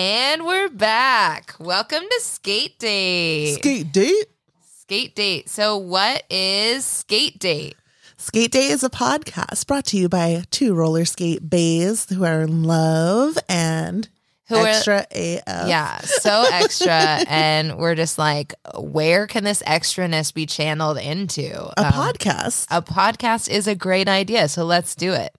And we're back. Welcome to Skate Date. Skate Date? Skate Date. So, what is Skate Date? Skate Date is a podcast brought to you by two roller skate bays who are in love and Who are- extra AF. Yeah, so extra. and we're just like, where can this extraness be channeled into? A Um, podcast. A podcast is a great idea. So, let's do it.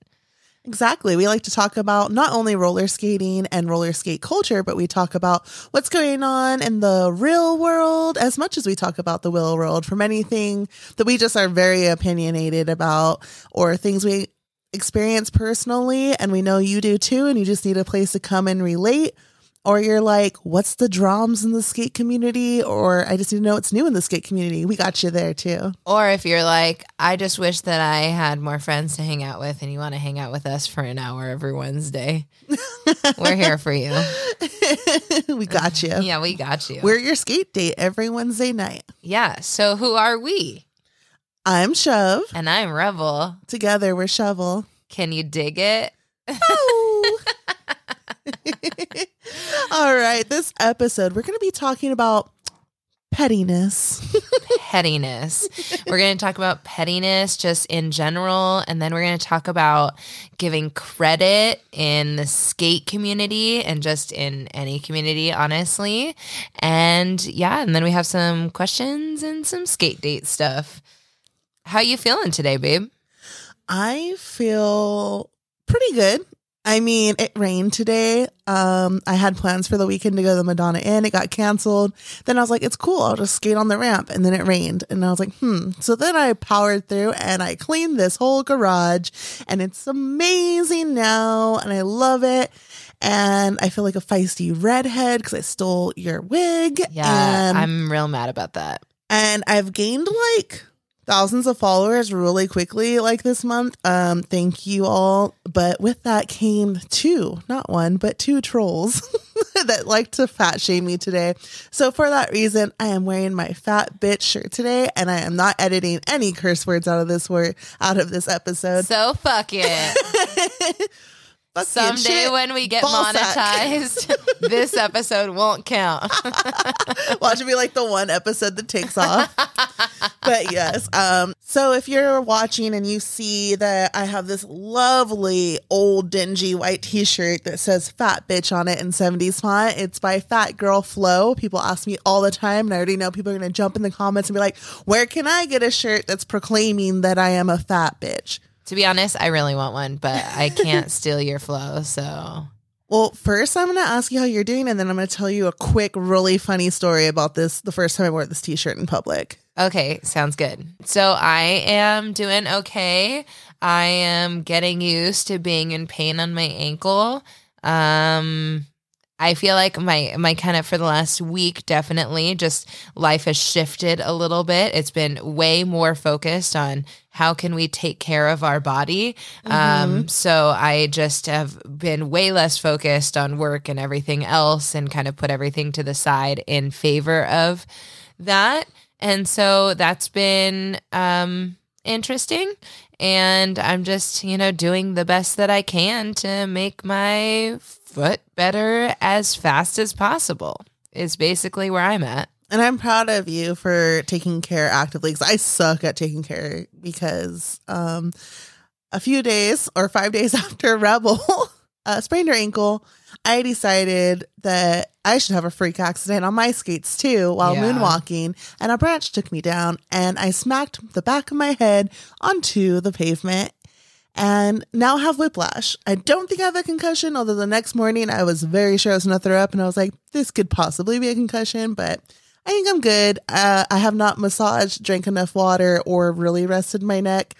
Exactly. We like to talk about not only roller skating and roller skate culture, but we talk about what's going on in the real world as much as we talk about the real world from anything that we just are very opinionated about or things we experience personally and we know you do too and you just need a place to come and relate or you're like what's the drums in the skate community or I just need to know what's new in the skate community. We got you there too. Or if you're like, I just wish that I had more friends to hang out with and you want to hang out with us for an hour every Wednesday, we're here for you. we got you. Yeah, we got you. We're your skate date every Wednesday night. yeah. So, who are we? I'm Shove. And I'm Rebel. Together we're Shovel. Can you dig it? All right, this episode we're going to be talking about pettiness. pettiness. We're going to talk about pettiness just in general. And then we're going to talk about giving credit in the skate community and just in any community, honestly. And yeah, and then we have some questions and some skate date stuff. How you feeling today, babe? I feel pretty good. I mean, it rained today. Um, I had plans for the weekend to go to the Madonna Inn. It got canceled. Then I was like, it's cool. I'll just skate on the ramp. And then it rained. And I was like, hmm. So then I powered through and I cleaned this whole garage. And it's amazing now. And I love it. And I feel like a feisty redhead because I stole your wig. Yeah, And, I'm real mad about that. and I've gained like thousands of followers really quickly like this month. Um, thank you all. But with that came two, not one, but two trolls that like to fat shame me today. So for that reason, I am wearing my fat bitch shirt today, and I am not editing any curse words out of this word out of this episode. So fuck it. Someday when we get Ball monetized, this episode won't count. Watch it be like the one episode that takes off. but yes. Um, so if you're watching and you see that I have this lovely old dingy white t-shirt that says fat bitch on it in 70s font, it's by Fat Girl Flow. People ask me all the time, and I already know people are gonna jump in the comments and be like, Where can I get a shirt that's proclaiming that I am a fat bitch? To be honest, I really want one, but I can't steal your flow. So Well, first I'm gonna ask you how you're doing, and then I'm gonna tell you a quick, really funny story about this the first time I wore this t-shirt in public. Okay, sounds good. So I am doing okay. I am getting used to being in pain on my ankle. Um I feel like my my kind of for the last week definitely just life has shifted a little bit. It's been way more focused on how can we take care of our body. Um so I just have been way less focused on work and everything else and kind of put everything to the side in favor of that. And so that's been um, interesting. And I'm just, you know, doing the best that I can to make my foot better as fast as possible, is basically where I'm at. And I'm proud of you for taking care actively because I suck at taking care because um, a few days or five days after Rebel uh, sprained her ankle, I decided that I should have a freak accident on my skates too while Yeah. moonwalking. And a branch took me down and I smacked the back of my head onto the pavement and now have whiplash. I don't think I have a concussion, although the next morning I was very sure I was going to throw up and I was like, this could possibly be a concussion, but I think I'm good. Uh, I have not massaged, drank enough water, or really rested my neck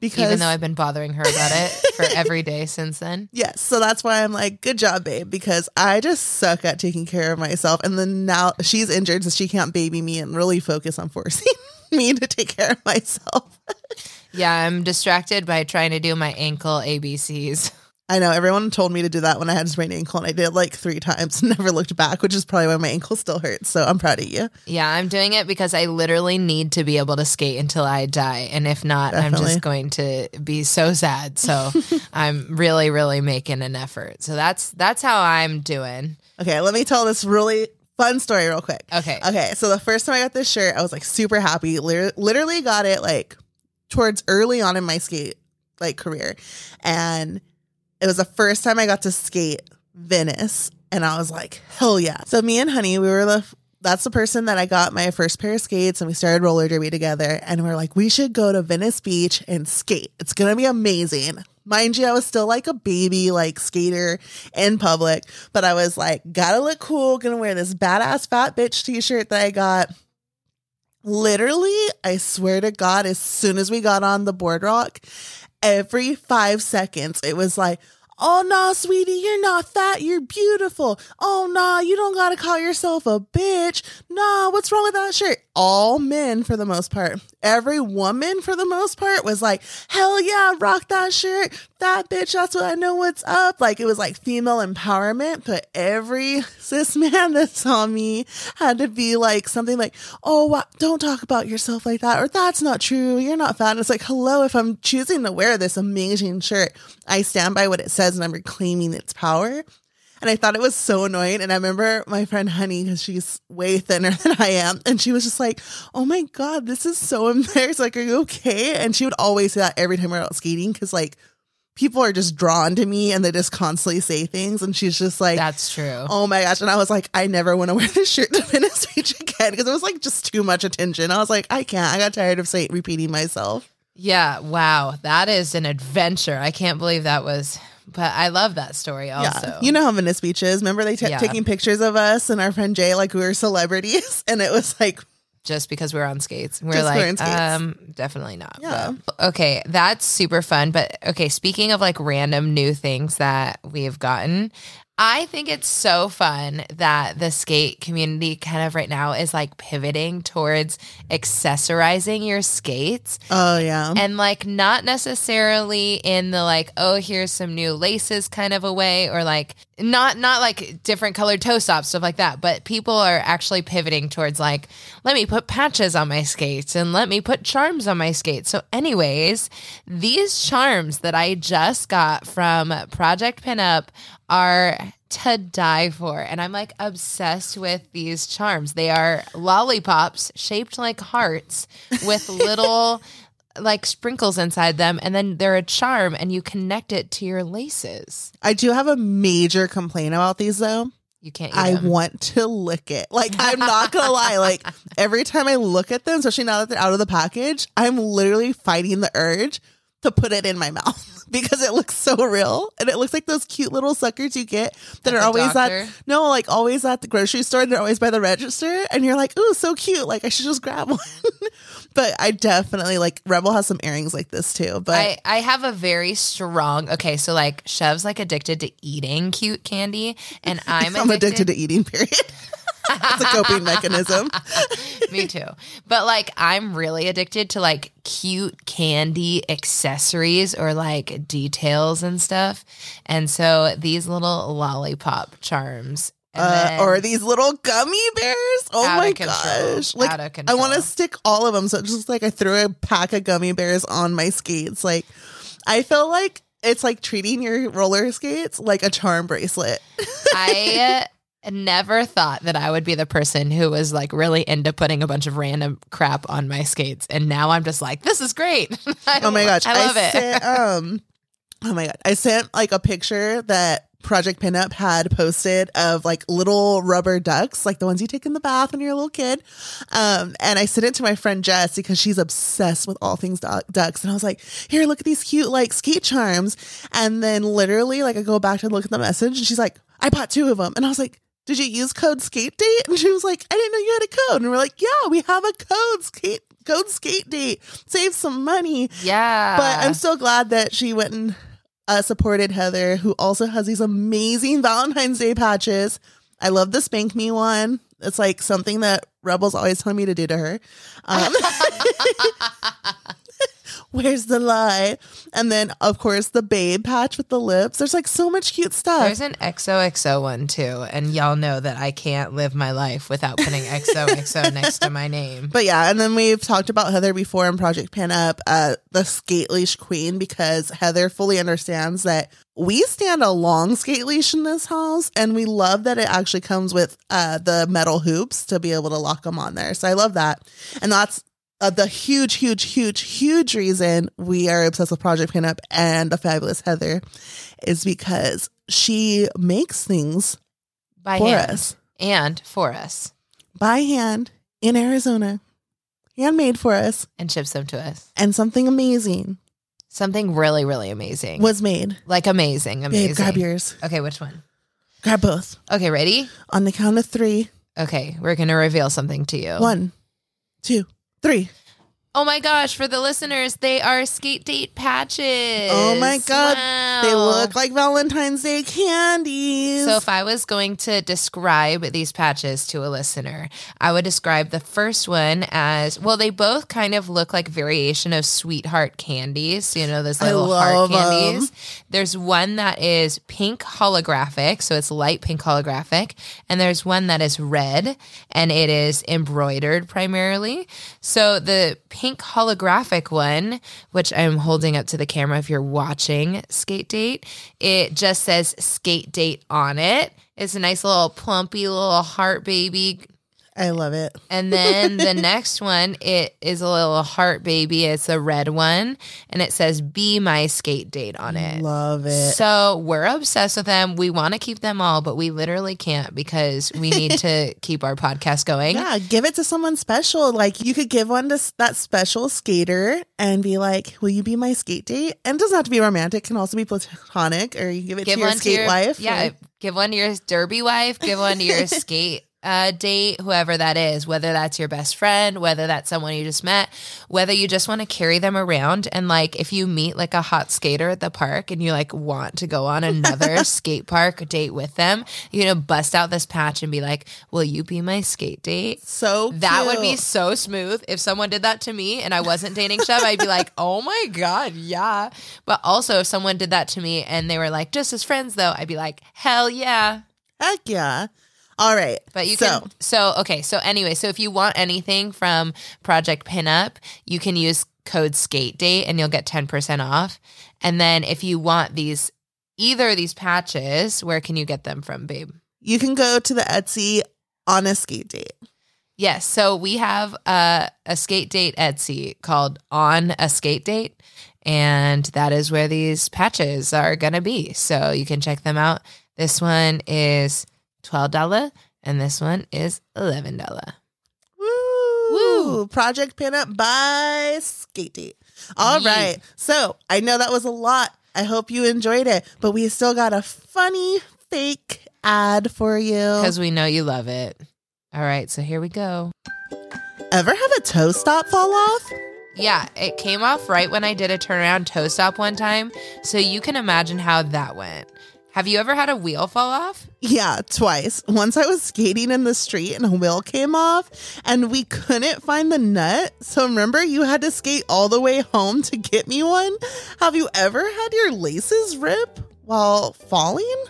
because Even though I've been bothering her about it for every day since then. Yes, so that's why I'm like, good job, babe, because I just suck at taking care of myself. And then now she's injured, so she can't baby me and really focus on forcing me to take care of myself. Yeah, I'm distracted by trying to do my ankle ABCs. I know everyone told me to do that when I had a sprained ankle, and I did it like three times and never looked back, which is probably why my ankle still hurts. So I'm proud of you. Yeah, I'm doing it because I literally need to be able to skate until I die. And if not, I'm just going to be so sad. So I'm really, really making an effort. So that's that's how I'm doing. Okay, let me tell this really fun story real quick. Okay. Okay, so the first time I got this shirt, I was like super happy. Lit- Literally got it like towards early on in my skate like career, and it was the first time I got to skate Venice, and I was like, hell yeah! So me and Honey, we were the that's the person that I got my first pair of skates, and we started roller derby together, and we are like, we should go to Venice Beach and skate. It's gonna be amazing. Mind you, I was still like a baby, like skater in public, but I was like, gotta look cool, gonna wear this badass fat bitch t shirt that I got. Literally, I swear to God, as soon as we got on the boardwalk, every five seconds, it was like, Oh, nah, sweetie, you're not fat. You're beautiful. Oh, nah, you don't gotta call yourself a bitch. Nah, what's wrong with that shirt? All men for the most part. Every woman for the most part was like, hell yeah, rock that shirt. That bitch, that's what I know what's up. Like it was like female empowerment, but every cis man that saw me had to be like something like, oh, don't talk about yourself like that, or that's not true. You're not fat. And it's like, hello, if I'm choosing to wear this amazing shirt, I stand by what it says and I'm reclaiming its power. And I thought it was so annoying. And I remember my friend Honey, because she's way thinner than I am, and she was just like, "Oh my god, this is so embarrassing. Like, are you okay?" And she would always say that every time we were out skating, because like people are just drawn to me and they just constantly say things. And she's just like, That's true. Oh my gosh. And I was like, I never want to wear this shirt to Venice Beach again because it was like just too much attention. I was like, I can't. I got tired of saying repeating myself. Yeah, wow. That is an adventure. I can't believe that was but I love that story also. Yeah. You know how Venice Beach is. Remember they kept Yeah. taking pictures of us and our friend Jay like we were celebrities and it was like just because we're on skates. We're Just like, skates. um, definitely not. Yeah. But- okay, that's super fun. But okay, speaking of like random new things that we've gotten, I think it's so fun that the skate community kind of right now is like pivoting towards accessorizing your skates oh yeah. and like not necessarily in the like oh here's some new laces kind of a way or like not not like different colored toe stops stuff like that but people are actually pivoting towards like let me put patches on my skates and let me put charms on my skates so anyways these charms that i just got from project pinup are to die for and i'm like obsessed with these charms they are lollipops shaped like hearts with little like sprinkles inside them and then they're a charm and you connect it to your laces I do have a major complaint about these though. you can't eat I them. want to lick it. Like I'm not gonna lie. Like every time I look at them, especially now that they're out of the package, I'm literally fighting the urge to put it in my mouth because it looks so real and it looks like those cute little suckers you get that At are always doctor? at no, like always at the grocery store. And they're always by the register, and you're like, "Ooh, so cute! Like I should just grab one." but I definitely like Rebel has some earrings like this too. But I, I have a very strong okay so like Shove's like addicted to eating cute candy and i'm, I'm addicted to eating. Period. It's a coping mechanism. me too but like i'm really addicted to like cute candy accessories or like details and stuff and so these little lollipop charms uh, or these little gummy bears. Oh my gosh! Like Out of I want to stick all of them. So it's just like I threw a pack of gummy bears on my skates. Like I feel like it's like treating your roller skates like a charm bracelet. I uh, never thought that I would be the person who was like really into putting a bunch of random crap on my skates, and now I'm just like, this is great. I Oh my gosh! I love it. Sent, um, oh my god! I sent like a picture that Project Pinup had posted of like little rubber ducks, like the ones you take in the bath when you're a little kid. Um, and I sent it to my friend Jess because she's obsessed with all things du- ducks. And I was like, "Here, look at these cute like skate charms." And then literally, like, I go back to look at the message, and she's like, "I bought two of them," and I was like. Did you use code skate date? And she was like, I didn't know you had a code. And we're like, yeah, we have a code skate code skate date. Save some money. yeah, But I'm so glad that she went and uh, supported Heather, who also has these amazing Valentine's Day patches. I love the Spank Me one. It's like something that Rebels always tell me to do to her. Um, Where's the lie? And then, of course, the babe patch with the lips. There's like so much cute stuff. There's an XOXO one too, and y'all know that I can't live my life without putting XOXO next to my name. But yeah, and then we've talked about Heather before in Project Pin Up, uh, the skate leash queen, because Heather fully understands that we stand a long skate leash in this house, and we love that it actually comes with uh, the metal hoops to be able to lock them on there. So I love that, and that's. Uh, the huge, huge, huge, huge reason we are obsessed with Project Pinup and the fabulous Heather is because she makes things By for hand us and for us, by hand in Arizona, handmade for us, and ships them to us. and something amazing Something really, really amazing. was made. like amazing, amazing. Babe, grab yours. Okay, which one? Grab both. Okay, ready? On the count of three. Okay, we're gonna reveal something to you. One, two, three. Oh my gosh, for the listeners, they are skate date patches. Oh my God, They look like Valentine's Day candies. So, if I was going to describe these patches to a listener, I would describe the first one as well, they both kind of look like variation of sweetheart candies. You know, those little heart candies. There's one that is pink holographic, so it's light pink holographic. And there's one that is red and it is embroidered primarily. So, the pink holographic one, which I'm holding up to the camera if you're watching Skate Date, it just says Skate Date on it. It's a nice little plumpy little heart baby. I love it. And then the next one, it is a little heart baby. It's a red one, and it says "Be my skate date" on it. Love it. So we're obsessed with them. We want to keep them all, but we literally can't because we need to keep our podcast going. yeah, give it to someone special. Like you could give one to that special skater and be like, "Will you be my skate date?" And it doesn't have to be romantic; it can also be platonic. Or you give it give to your skate to your wife. Yeah, or- give one to your derby wife. Give one to your skate uh, date, whoever that is. Whether that's your best friend, whether that's someone you just met, whether you just want to carry them around. And like, if you meet like a hot skater at the park and you like want to go on another skate park date with them, you know, bust out this patch and be like, "Will you be my skate date?" so That would be so smooth. If someone did that to me and I wasn't dating Shove, I'd be like, oh my God, yeah. But also, if someone did that to me and they were like, just as friends, though, I'd be like, hell yeah. heck yeah. All right, But you so, can, so, okay. So, anyway, so if you want anything from Project Pinup, you can use code skate date and you'll get 10% off. And then if you want these, either of these patches, where can you get them from, babe? you can go to the Etsy on a skate date. Yes. So we have a, a skate date Etsy called On a Skate Date. And that is where these patches are going to be. So you can check them out. This one is $12 and this one is $11. Woo! Woo. Project Pinup by Skate Date. All Yeah. right. So I know that was a lot. I hope you enjoyed it, but we still got a funny fake ad for you. Because we know you love it. All right. So here we go. Ever have a toe stop fall off? Yeah, it came off right when I did a turnaround toe stop one time. So you can imagine how that went. Have you ever had a wheel fall off? Yeah, twice. Once I was skating in the street and a wheel came off and we couldn't find the nut. So remember, you had to skate all the way home to get me one? Have you ever had your laces rip while falling?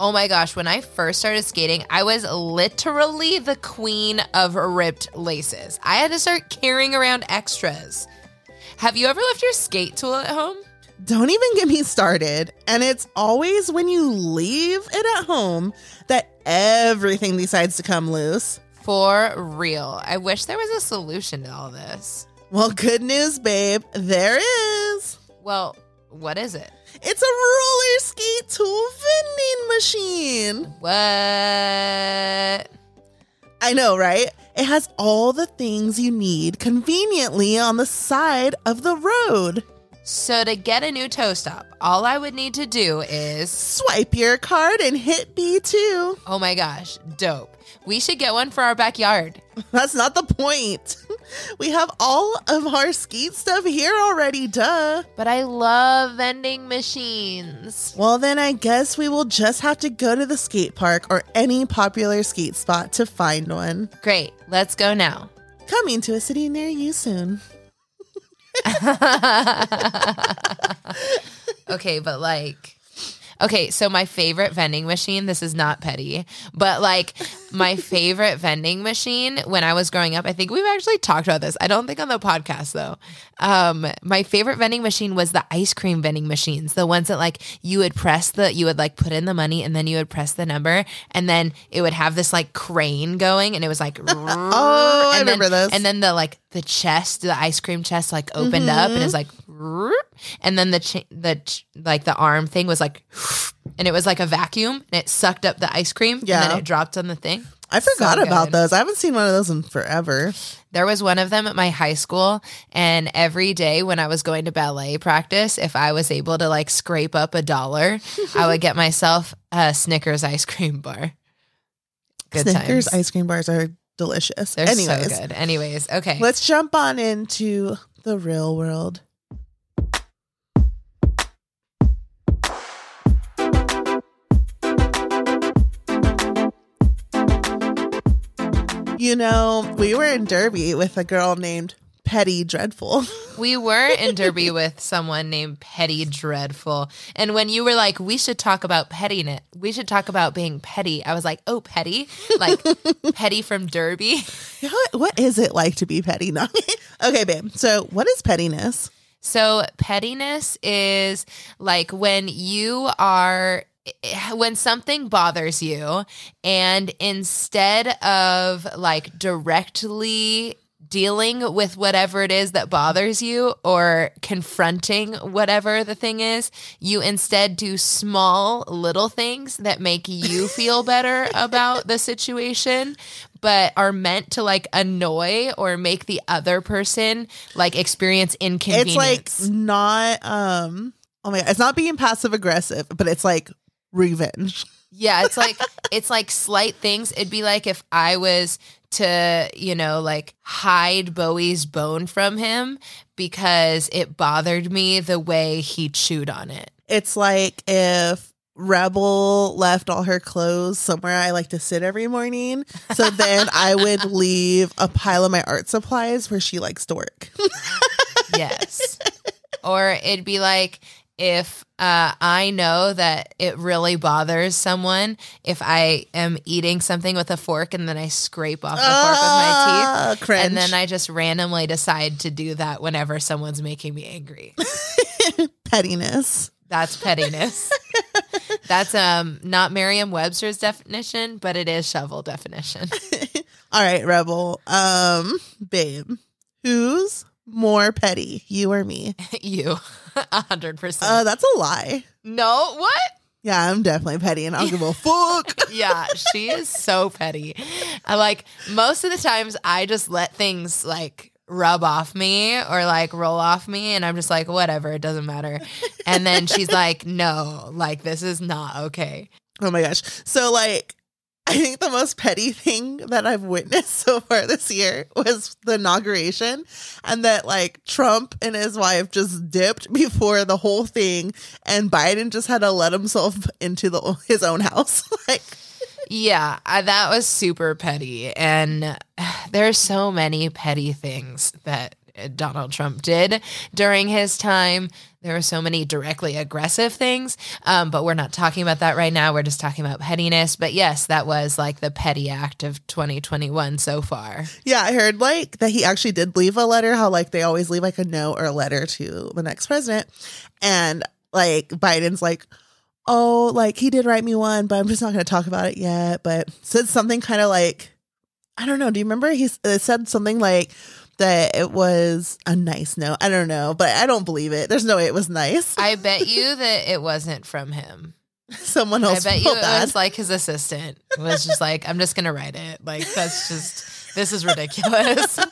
Oh my gosh, when I first started skating, I was literally the queen of ripped laces. I had to start carrying around extras. Have you ever left your skate tool at home? Don't even get me started. And it's always when you leave it at home that everything decides to come loose. For real. I wish there was a solution to all this. Well, good news, babe. There is. Well, what is it? It's a roller skate tool vending machine. What? I know, right? It has all the things you need conveniently on the side of the road. So, to get a new toe stop, all I would need to do is Swipe your card and hit B2. oh my gosh, dope. We should get one for our backyard. That's not the point. We have all of our skate stuff here already, duh. But I love vending machines. Well, then I guess we will just have to go to the skate park or any popular skate spot to find one. Great, let's go now. Coming to a city near you soon. okay, but like Okay, so my favorite vending machine, this is not petty, but like my favorite vending machine when I was growing up, I think we've actually talked about this. I don't think on the podcast though. Um, my favorite vending machine was the ice cream vending machines, the ones that like you would press the, you would like put in the money and then you would press the number and then it would have this like crane going and it was like, oh, I and remember then, this. And then the like the chest, the ice cream chest like opened up and it's like, and then the ch- the ch- like the arm thing was like, and it was like a vacuum and it sucked up the ice cream and then it dropped on the thing. I forgot So about those. I haven't seen one of those in forever. There was one of them at my high school, and every day when I was going to ballet practice, if I was able to like scrape up a dollar, I would get myself a Snickers ice cream bar. Good Snickers times. ice cream bars are delicious. They're Anyways, so good. Anyways, okay. let's jump on into the real world. You know, we were in Derby with a girl named Petty Dreadful. We were in Derby with someone named Petty Dreadful. And when you were like, we should talk about pettiness, we should talk about being petty, I was like, oh, petty? Like petty from Derby? what, what is it like to be petty? Okay, babe. So, what is pettiness? So, pettiness is like when you are. When something bothers you, and instead of like directly dealing with whatever it is that bothers you or confronting whatever the thing is, you instead do small little things that make you feel better about the situation, but are meant to like annoy or make the other person like experience inconvenience. It's like not um oh my god, it's not being passive aggressive, but it's like revenge. Yeah, it's like it's like slight things. It'd be like if I was to, you know, like hide Bowie's bone from him because it bothered me the way he chewed on it. It's like if Rebel left all her clothes somewhere I like to sit every morning. So then I would leave a pile of my art supplies where she likes to work. Yes. or it'd be like if uh, I know that it really bothers someone if I am eating something with a fork and then I scrape off the fork with my Ah, teeth. cringe. And then I just randomly decide to do that whenever someone's making me angry. Pettiness. That's pettiness. That's um not Merriam-Webster's definition, but it is shovel definition. All right, Rebel. Um, babe, who's more petty, you or me? you, a hundred Uh, percent. that's a lie. No, what? Yeah, I'm definitely petty, and I don't give a fuck. Yeah, she is so petty. I like most of the times I just let things like rub off me or like roll off me and I'm just like whatever, it doesn't matter. And then she's like, "No, like this is not okay." Oh my gosh. So like I think the most petty thing that I've witnessed so far this year was the inauguration and that like Trump and his wife just dipped before the whole thing and Biden just had to let himself into the his own house. like Yeah, I, that was super petty. And there's so many petty things that Donald Trump did during his time. There were so many directly aggressive things, um, but we're not talking about that right now. We're just talking about pettiness. But yes, that was like the petty act of 2021 so far. yeah, I heard like that he actually did leave a letter, how like they always leave like a note or a letter to the next president. And like Biden's like, oh, like he did write me one, but I'm just not going to talk about it yet. But said something kind of like, I don't know. Do you remember he said something like that it was a nice note? I don't know, but I don't believe it. There's no way it was nice. I bet you that it wasn't from him. Someone else. I bet you felt it was like his assistant was just like, I'm just going to write it. Like, that's just, this is ridiculous.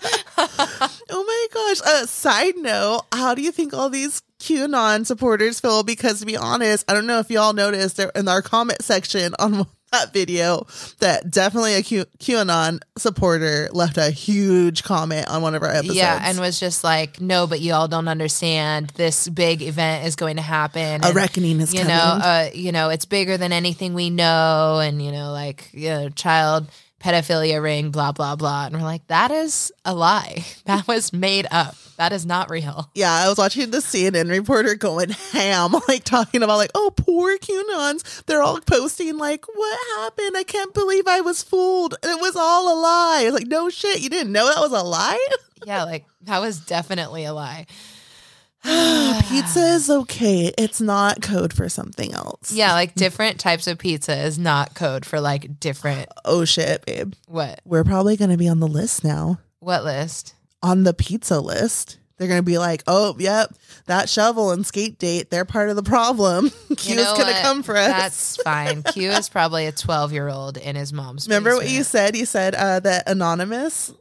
Oh my gosh. Uh, side note, how do you think all these QAnon supporters feel? Because to be honest, I don't know if y'all noticed in our comment section on that video that definitely a Q- QAnon supporter left a huge comment on one of our episodes. Yeah, and was just like, no, but you all don't understand. This big event is going to happen. a and, reckoning is you coming. know, uh, you know, it's bigger than anything we know, and you know, like, you know, child pedophilia ring, blah, blah, blah. And we're like, that is a lie. That was made up. That is not real. Yeah, I was watching the CNN reporter going ham, like talking about like, oh, poor QAnons. They're all posting like, what happened? I can't believe I was fooled. It was all a lie. It's like, no shit, you didn't know that was a lie? Yeah, like that was definitely a lie. pizza is okay. It's not code for something else. Yeah, like different types of pizza is not code for like different Oh shit, babe. what? We're probably gonna be on the list now. What list? On the pizza list. They're gonna be like, oh, yep, that shovel and skate date, they're part of the problem. Q You know gonna come for us. That's fine. Q is probably a 12 year old in his mom's. Remember what you said? You said uh, that anonymous.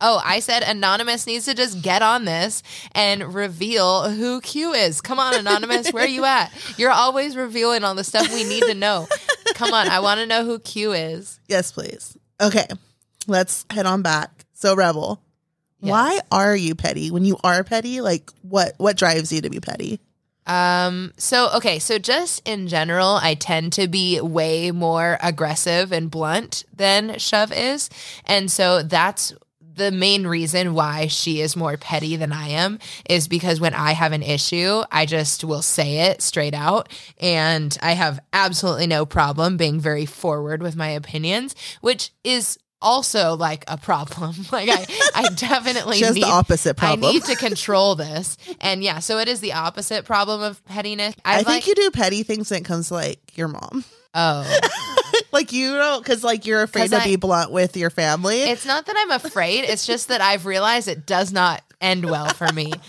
Oh, I said Anonymous needs to just get on this and reveal who Q is. Come on, Anonymous, where are you at? You're always revealing all the stuff we need to know. Come on, I want to know who Q is. Yes, please. Okay, let's head on back. So, Rebel, Yes. why are you petty? When you are petty, like what what drives you to be petty? Um, so okay, so just in general, I tend to be way more aggressive and blunt than Shove is. And so that's the main reason why she is more petty than I am is because when I have an issue, I just will say it straight out. And I have absolutely no problem being very forward with my opinions, which is also like a problem. Like I, I definitely need the opposite problem. I need to control this. And yeah, so it is the opposite problem of pettiness. I, I, think like, you do petty things when it comes to like your mom. oh, like you don't, because like you're afraid to I- be blunt with your family. it's not that I'm afraid. It's just that I've realized it does not end well for me.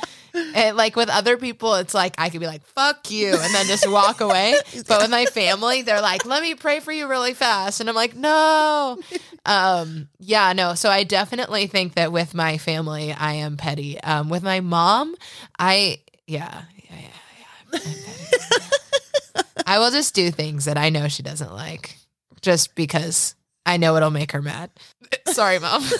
And like with other people, it's like I could be like, fuck you, and then just walk away. But with my family, they're like, let me pray for you really fast. And I'm like, no. Um, yeah, no. So I definitely think that with my family, I am petty. Um, with my mom, I, yeah, yeah, yeah, yeah. I'm petty. I will just do things that I know she doesn't like just because I know it'll make her mad. Sorry, mom.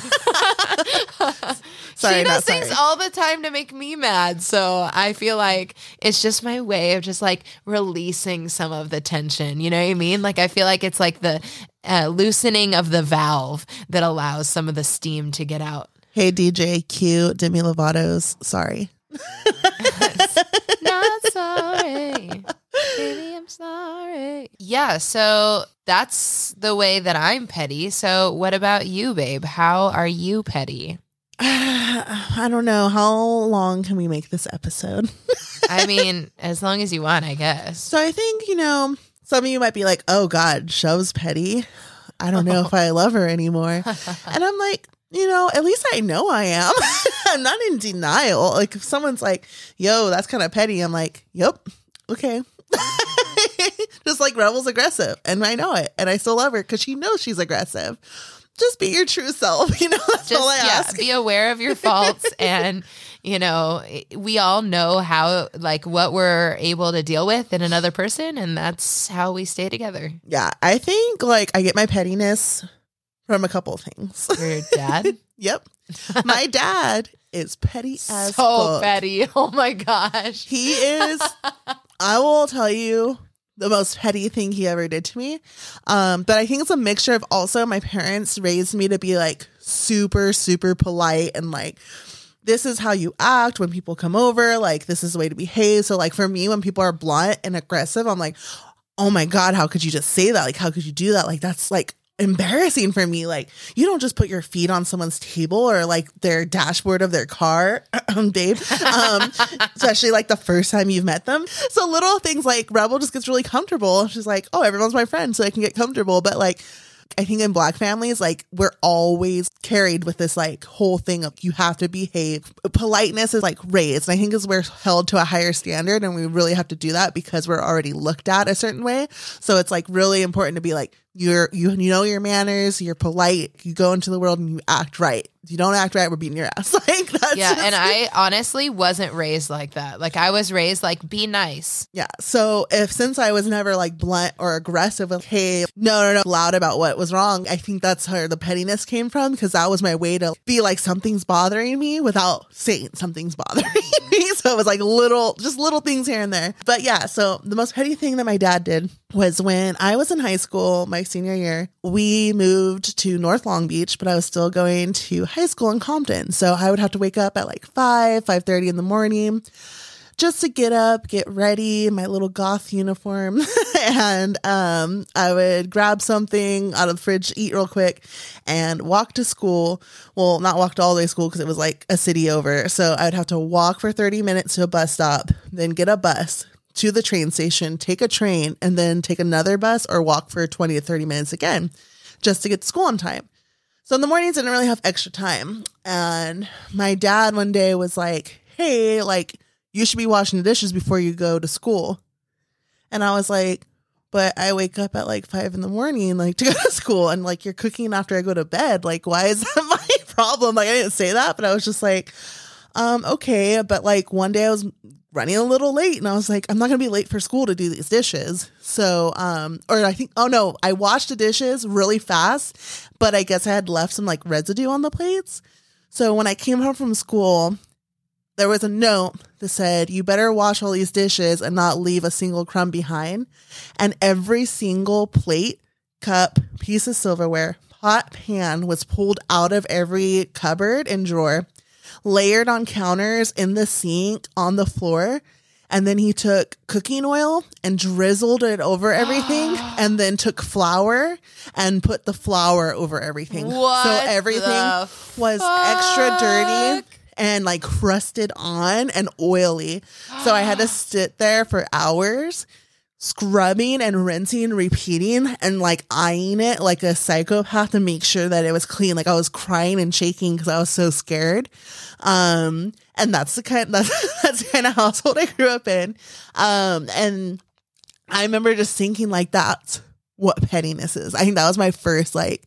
Sorry, she does things sorry. all the time to make me mad. So I feel like it's just my way of just like releasing some of the tension. You know what I mean? Like I feel like it's like the uh, loosening of the valve that allows some of the steam to get out. hey DJ Q Demi Lovato's sorry. Not sorry. Baby, I'm sorry. Yeah, so that's the way that I'm petty. So what about you, babe? How are you petty? I don't know how long can we make this episode. I mean, as long as you want, I guess. So I think, you know, some of you might be like, oh God, Shove's petty. I don't know if I love her anymore. And I'm like, you know, at least I know I am. I'm not in denial. Like if someone's like, yo, that's kind of petty, I'm like, yep, okay. Just like Rebel's aggressive. And I know it. And I still love her because she knows she's aggressive. Just be your true self. You know, that's Just all I yeah, ask. be aware of your faults and you know, we all know how like what we're able to deal with in another person and that's how we stay together. yeah. I think like I get my pettiness from a couple things. Your dad yep. My dad is petty as so fuck. petty. Oh my gosh. He is. I will tell you the most petty thing he ever did to me. Um, but I think it's a mixture of also my parents raised me to be like super, super polite and like this is how you act when people come over. Like this is the way to behave. So like for me, when people are blunt and aggressive, I'm like, oh my god, how could you just say that? Like how could you do that? Like that's like embarrassing for me. Like you don't just put your feet on someone's table or like their dashboard of their car, babe. Um, especially like the first time you've met them. So little things like Rebel just gets really comfortable. She's like, oh, everyone's my friend, so I can get comfortable. But like I think in black families, like we're always carried with this like whole thing of you have to behave. Politeness is like raised. And I think is we're held to a higher standard and we really have to do that because we're already looked at a certain way. So it's like really important to be like, you're you you know your manners, you're polite, you go into the world and you act right. You don't act right, we're beating your ass. Like that's Yeah, just- and I honestly wasn't raised like that. Like I was raised like be nice. Yeah. So if since I was never like blunt or aggressive with, hey, no, no, no, loud about what was wrong, I think that's where the pettiness came from because that was my way to be like something's bothering me without saying something's bothering me. So So it was like little, just little things here and there. But yeah, so the most petty thing that my dad did was when I was in high school, my senior year, we moved to North Long Beach, but I was still going to high school in Compton. So I would have to wake up at like 5, 5.30 in the morning just to get up, get ready, my little goth uniform, and um, I would grab something out of the fridge, eat real quick, and walk to school. Well, not walk to all to school because it was like a city over. So I would have to walk for 30 minutes to a bus stop, then get a bus to the train station, take a train, and then take another bus or walk for 20 to 30 minutes again just to get to school on time. So in the mornings, I didn't really have extra time. And my dad one day was like, Hey, like, you should be washing the dishes before you go to school. And I was like, but I wake up at like five in the morning, like to go to school, and like you're cooking after I go to bed. Like, why is that my problem? Like, I didn't say that, but I was just like, um, okay. But like one day I was running a little late and I was like, I'm not gonna be late for school to do these dishes. So, um, or I think, oh no, I washed the dishes really fast, but I guess I had left some like residue on the plates. So when I came home from school, there was a note that said, You better wash all these dishes and not leave a single crumb behind. And every single plate, cup, piece of silverware, pot, pan was pulled out of every cupboard and drawer, layered on counters, in the sink, on the floor. And then he took cooking oil and drizzled it over everything, and then took flour and put the flour over everything. What so everything was extra dirty and like crusted on and oily. So I had to sit there for hours scrubbing and rinsing and repeating and like eyeing it like a psychopath to make sure that it was clean. Like I was crying and shaking because I was so scared. Um, and that's the kind that's that's the kind of household I grew up in. Um, and I remember just thinking like that's what pettiness is. I think that was my first like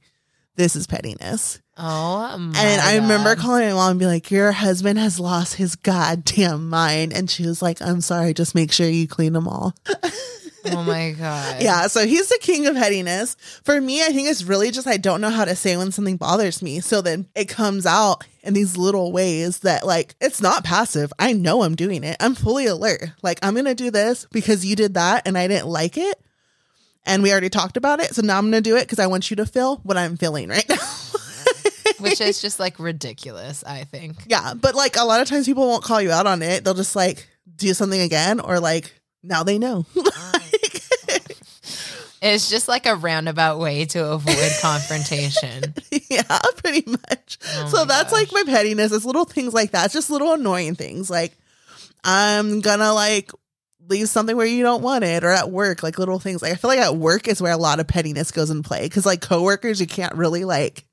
this is pettiness. Oh, my And I remember calling my mom and be like, Your husband has lost his goddamn mind. And she was like, I'm sorry, just make sure you clean them all. Oh my god. Yeah, so he's the king of pettiness. For me, I think it's really just I don't know how to say when something bothers me. So then it comes out in these little ways that like it's not passive. I know I'm doing it. I'm fully alert. Like I'm going to do this because you did that and I didn't like it. And we already talked about it. So now I'm going to do it because I want you to feel what I'm feeling right now. Which is just like ridiculous, I think. Yeah, but like a lot of times people won't call you out on it. They'll just like do something again or like now they know. Oh, It's just like a roundabout way to avoid confrontation. yeah, pretty much. Oh so that's like my pettiness. It's little things like that. It's just little annoying things. Like I'm gonna like leave something where you don't want it or at work, like little things. Like I feel like at work is where a lot of pettiness goes in play. Cause like coworkers, you can't really like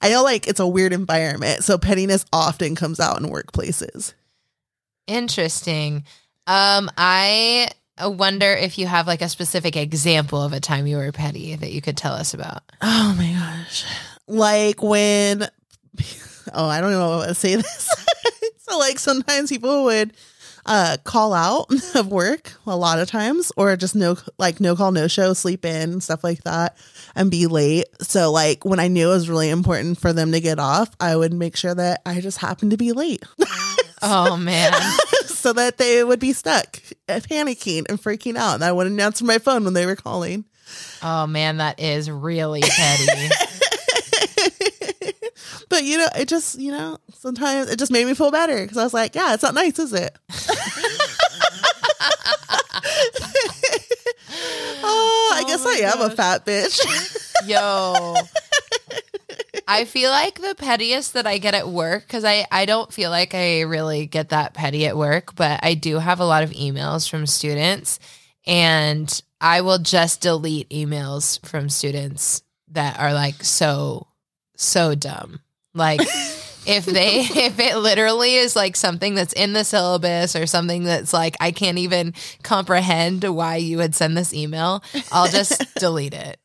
I know like it's a weird environment. So pettiness often comes out in workplaces. Interesting. Um, I wonder if you have like a specific example of a time you were petty that you could tell us about. Oh my gosh. Like when oh, I don't know how to say this. so like sometimes people would uh call out of work a lot of times or just no like no call no show sleep in stuff like that and be late so like when i knew it was really important for them to get off i would make sure that i just happened to be late Oh man. So that they would be stuck panicking and freaking out and i wouldn't answer my phone when they were calling Oh man, that is really petty. but you know, it just you know sometimes it just made me feel better because I was like, yeah, it's not nice, is it? oh, I Oh guess I am a fat bitch. Yo. I feel like the pettiest that I get at work, because I, I don't feel like I really get that petty at work, but I do have a lot of emails from students, and I will just delete emails from students that are like so, so dumb. Like, if they, if it literally is like something that's in the syllabus or something that's like, I can't even comprehend why you would send this email, I'll just delete it.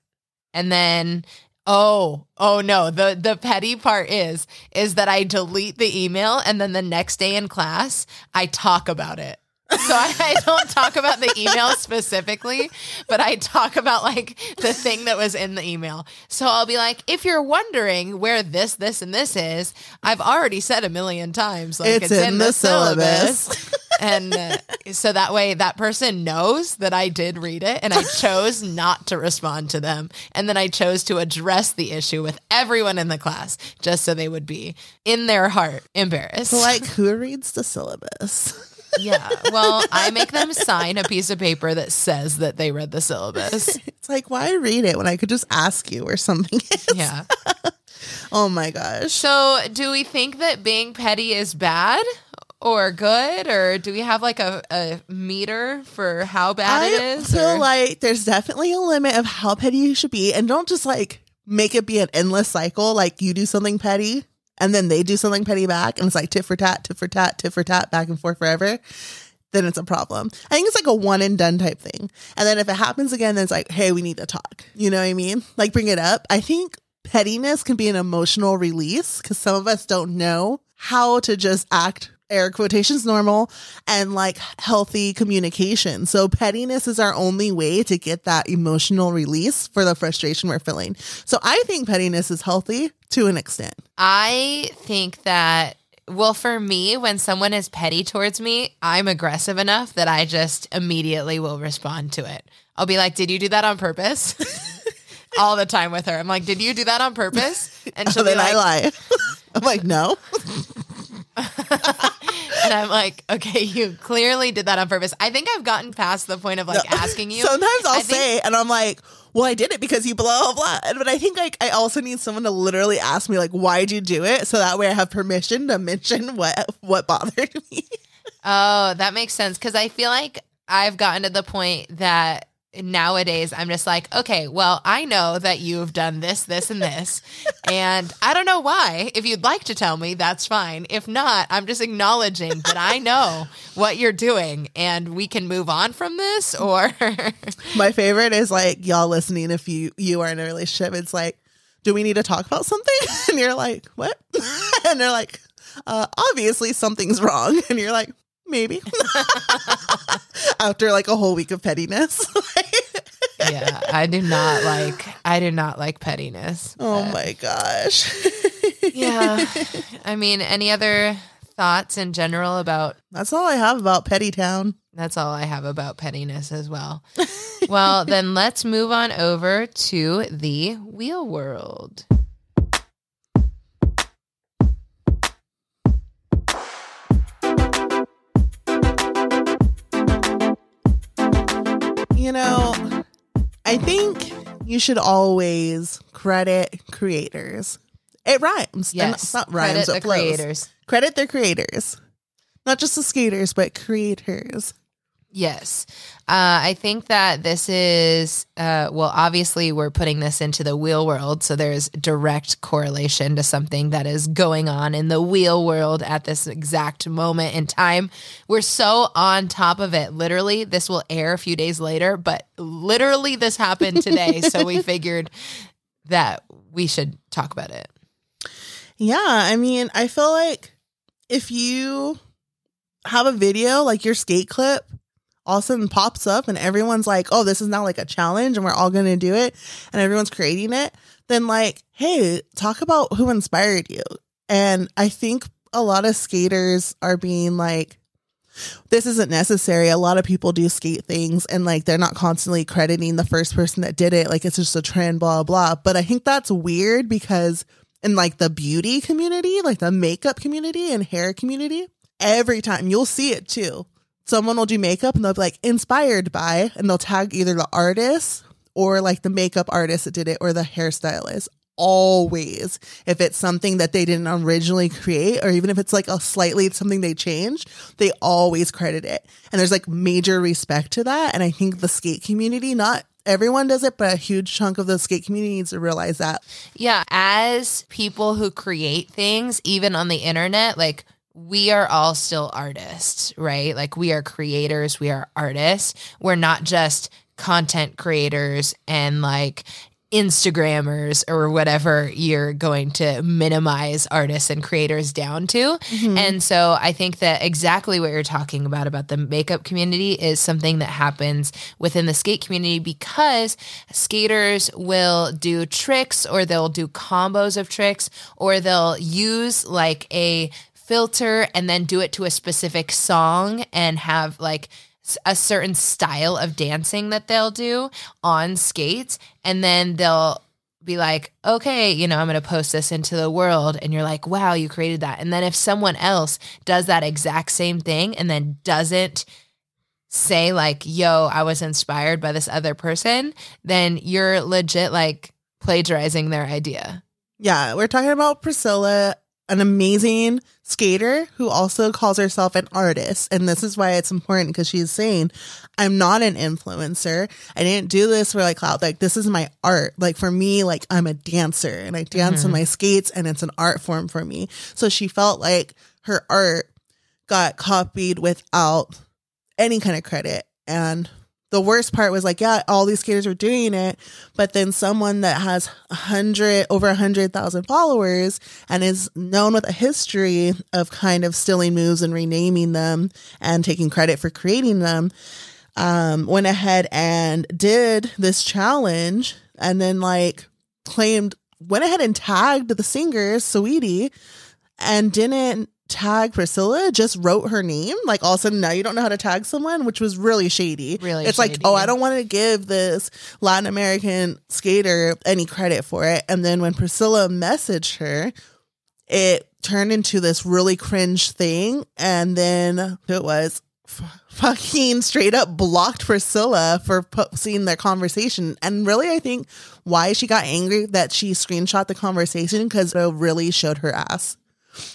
And then oh, oh no, the the petty part is is that I delete the email and then the next day in class I talk about it. So I, I don't talk about the email specifically, but I talk about like the thing that was in the email. So I'll be like, if you're wondering where this, this, and this is, I've already said a million times, like It's it's, in in, the the syllabus. and uh, so that way that person knows that I did read it and I chose not to respond to them. And then I chose to address the issue with everyone in the class just so they would be in their heart embarrassed. like who reads the syllabus? Yeah. Well, I make them sign a piece of paper that says that they read the syllabus. It's like why read it when I could just ask you or something? Yeah. Oh my gosh. So, do we think that being petty is bad or good, or do we have like a, a meter for how bad I it is? feel or- like there's definitely a limit of how petty you should be, and don't just like make it be an endless cycle. Like you do something petty, and then they do something petty back, and it's like tit for tat, tit for tat, tit for tat, back and forth forever. Then it's a problem. I think it's like a one and done type thing. And then if it happens again, then it's like, hey, we need to talk. You know what I mean? Like bring it up. I think pettiness can be an emotional release because some of us don't know how to just act air quotations normal and like healthy communication. So pettiness is our only way to get that emotional release for the frustration we're feeling. So I think pettiness is healthy to an extent. I think that, well, for me, when someone is petty towards me, I'm aggressive enough that I just immediately will respond to it. I'll be like, Did you do that on purpose? All the time with her. I'm like, Did you do that on purpose? Oh, and she'll be then I like, lie. I'm like, no. and I'm like, Okay, you clearly did that on purpose. I think I've gotten past the point of like asking you. Sometimes I'll think- say, and I'm like, well, I did it because you blah, blah, blah. But I think like I also need someone to literally ask me, like, why'd you do it? So that way I have permission to mention what what bothered me. Oh, that makes sense. Cause I feel like I've gotten to the point that nowadays I'm just like, okay, well, I know that you've done this, this, and this. and I don't know why. If you'd like to tell me, that's fine. If not, I'm just acknowledging that I know what you're doing and we can move on from this or My favorite is like y'all listening if you you are in a relationship. It's like, do we need to talk about something? And you're like, what? and they're like, uh, obviously something's wrong. And you're like, maybe. After like a whole week of pettiness. Yeah, I do not like I do not like pettiness. oh my gosh. Yeah. I mean, any other thoughts in general about That's all I have about Petty Town. That's all I have about pettiness as well. well, then let's move on over to the wheel world. You know, I think you should always credit creators. It rhymes. And Yes. It's not rhymes, Credit it the flows. creators. Credit their creators. Not just the skaters, but creators. Yes. Uh, I think that this is, uh, well, obviously, we're putting this into the wheel world. So there's direct correlation to something that is going on in the wheel world at this exact moment in time. We're so on top of it. Literally, this will air a few days later, but literally, this happened today. so we figured that we should talk about it. Yeah, I mean, I feel like if you have a video like your skate clip all of a sudden pops up and everyone's like, oh, this is now like a challenge and we're all going to do it and everyone's creating it, then like, hey, talk about who inspired you. And I think a lot of skaters are being like, this isn't necessary. A lot of people do skate things and like they're not constantly crediting the first person that did it. Like it's just a trend, blah, blah. But I think that's weird because in like the beauty community, like the makeup community and hair community, every time you'll see it too. Someone will do makeup and they'll be like inspired by, and they'll tag either the artist or like the makeup artist that did it or the hairstylist. Always, if it's something that they didn't originally create, or even if it's like a slightly something they changed, they always credit it. And there's like major respect to that. And I think the skate community, not everyone does it, but a huge chunk of the skate community needs to realize that. Yeah, as people who create things, even on the internet, like we are all still artists, right? Like we are creators, we are artists. We're not just content creators and like Instagrammers or whatever you're going to minimize artists and creators down to. Mm-hmm. And so I think that exactly what you're talking about about the makeup community is something that happens within the skate community because skaters will do tricks or they'll do combos of tricks or they'll use like a filter and then do it to a specific song and have like a certain style of dancing that they'll do on skates and then they'll be like, okay, you know, I'm going to post this into the world. And you're like, wow, you created that. And then if someone else does that exact same thing and then doesn't say, like, yo, I was inspired by this other person, then you're legit like plagiarizing their idea. Yeah, we're talking about Priscilla, an amazing skater who also calls herself an artist. And this is why it's important because she's saying, I'm not an influencer. I didn't do this for like cloud. Like, this is my art. Like, for me, like, I'm a dancer and I dance on mm-hmm. my skates and it's an art form for me. So she felt like her art got copied without any kind of credit. And the worst part was like, yeah, all these skaters were doing it, but then someone that has a hundred over a hundred thousand followers and is known with a history of kind of stealing moves and renaming them and taking credit for creating them, um, went ahead and did this challenge and then like claimed went ahead and tagged the singer Saweetie and didn't tag Priscilla, just wrote her name. Like all of a sudden now you don't know how to tag someone, which was really shady. Really It's like, oh, I don't want to give this Latin American skater any credit for it. And then when Priscilla messaged her, it turned into this really cringe thing. And then it was f- fucking straight up blocked Priscilla for seeing their conversation. And really, I think why she got angry that she screenshot the conversation because it really showed her ass.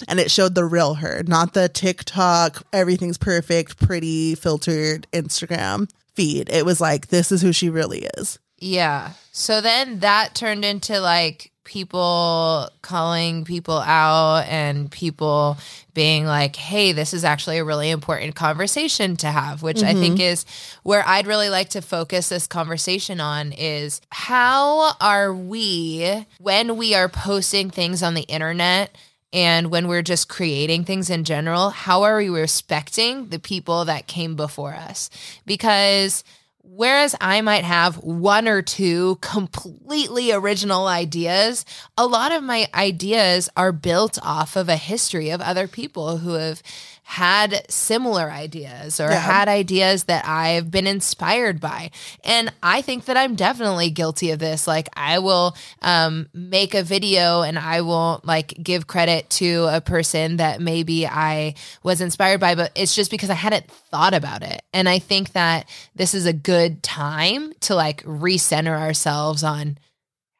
And it showed the real her, not the TikTok, everything's perfect, pretty, filtered Instagram feed. It was like, this is who she really is. Yeah. So then that turned into like people calling people out and people being like, hey, this is actually a really important conversation to have, which I think mm-hmm. is where I'd really like to focus this conversation on is how are we, when we are posting things on the internet, and when we're just creating things in general, how are we respecting the people that came before us? Because whereas I might have one or two completely original ideas, a lot of my ideas are built off of a history of other people who have had similar ideas or Yeah. had ideas that I've been inspired by. And I think that I'm definitely guilty of this. Like I will um, make a video and I will like give credit to a person that maybe I was inspired by, but it's just because I hadn't thought about it. And I think that this is a good time to like recenter ourselves on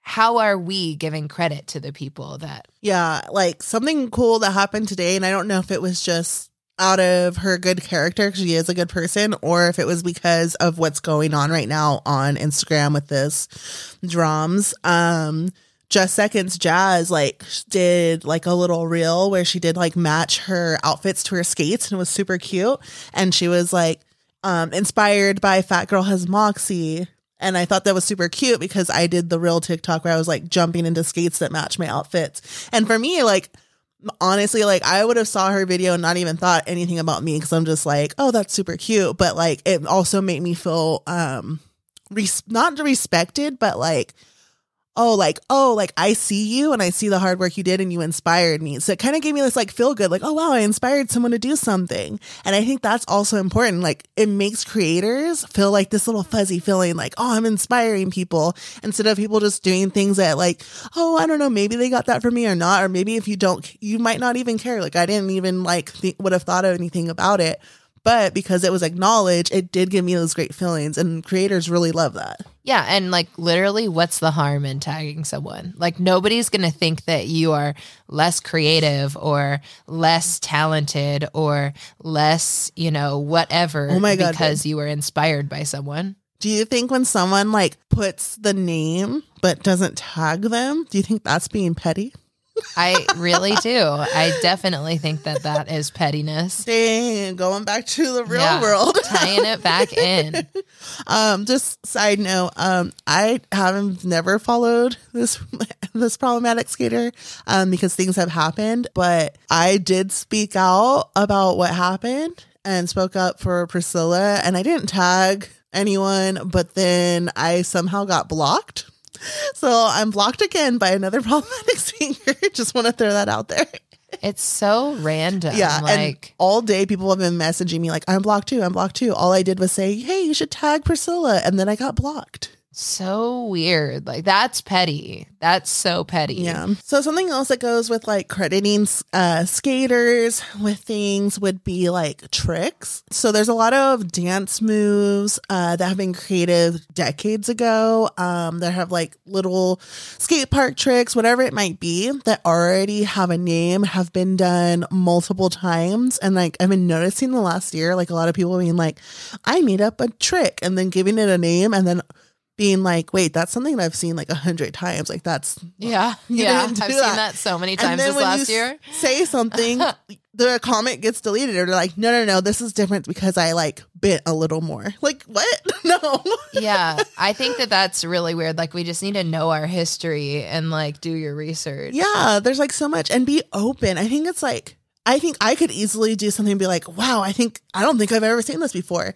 how are we giving credit to the people that Yeah, like something cool that happened today, and I don't know if it was just out of her good character, 'cause she is a good person, or if it was because of what's going on right now on Instagram with this drums. Um, just seconds jazz like did like a little reel where she did like match her outfits to her skates and it was super cute and she was like um inspired by fat girl has moxie and I thought that was super cute because I did the real TikTok where I was like jumping into skates that match my outfits. And for me, like honestly, like I would have saw her video and not even thought anything about me because I'm just like, oh, that's super cute. But like it also made me feel um res- not respected, but like oh, like, oh, like I see you and I see the hard work you did and you inspired me. So it kind of gave me this like feel good, like, oh, wow, I inspired someone to do something. And I think that's also important. Like it makes creators feel like this little fuzzy feeling like, oh, I'm inspiring people instead of people just doing things that like, oh, I don't know, maybe they got that from me or not. Or maybe if you don't, you might not even care. Like I didn't even like th- would have thought of anything about it. But because it was acknowledged, it did give me those great feelings. And creators really love that. Yeah, and like literally, what's the harm in tagging someone? Like, nobody's gonna think that you are less creative or less talented or less, you know, whatever. Oh my God, because you were inspired by someone. Do you think when someone like puts the name but doesn't tag them, do you think that's being petty? I really do. I definitely think that that is pettiness. Dang, going back to the real Yeah, world. tying it back in. um, just side note, um, I haven't never followed this this problematic skater um because things have happened, but I did speak out about what happened and spoke up for Priscilla and I didn't tag anyone, but then I somehow got blocked. So I'm blocked again by another problematic singer. Just want to throw that out there. It's so random. Yeah, Like, all day people have been messaging me like, I'm blocked too, I'm blocked too. All I did was say, hey, you should tag Priscilla. And then I got blocked. So weird. Like, that's petty. That's so petty. Yeah. So something else that goes with like crediting uh, skaters with things would be like tricks. So there's a lot of dance moves uh, that have been created decades ago um, that have like little skate park tricks, whatever it might be, that already have a name, have been done multiple times. And like I've been noticing the last year, like a lot of people being like, I made up a trick and then giving it a name and then being like, wait, that's something that I've seen like a hundred times. Like that's Yeah. Yeah. I've didn't seen that. that so many times this last year. say something, the comment gets deleted, or they're like, no, no, no, this is different because I like bit a little more. Like what? No. yeah. I think that that's really weird. Like, we just need to know our history and like do your research. yeah, there's like so much, and be open. I think it's like I think I could easily do something and be like, wow, I think I don't think I've ever seen this before,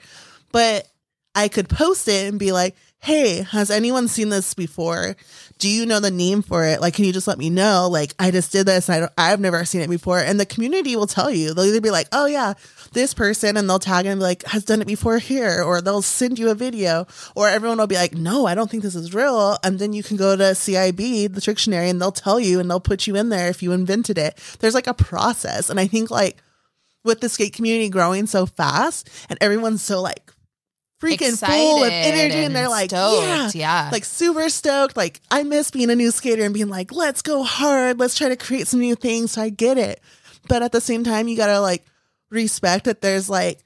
but I could post it and be like. Hey, has anyone seen this before? Do you know the name for it? Like, can you just let me know? Like, I just did this I don't, I've never seen it before. And the community will tell you. They'll either be like, oh, yeah, this person, and they'll tag and be like, has done it before here, or they'll send you a video, or everyone will be like, no, I don't think this is real. And then you can go to CIB, the Trictionary, and they'll tell you and they'll put you in there if you invented it. There's like a process. And I think, like, with the skate community growing so fast and everyone's so like freaking full of energy and, they're like stoked, yeah yeah. like super stoked. Like i miss being a new skater and being like let's go hard. Let's try to create some new things. So i get it. But at the same time you gotta like respect that there's like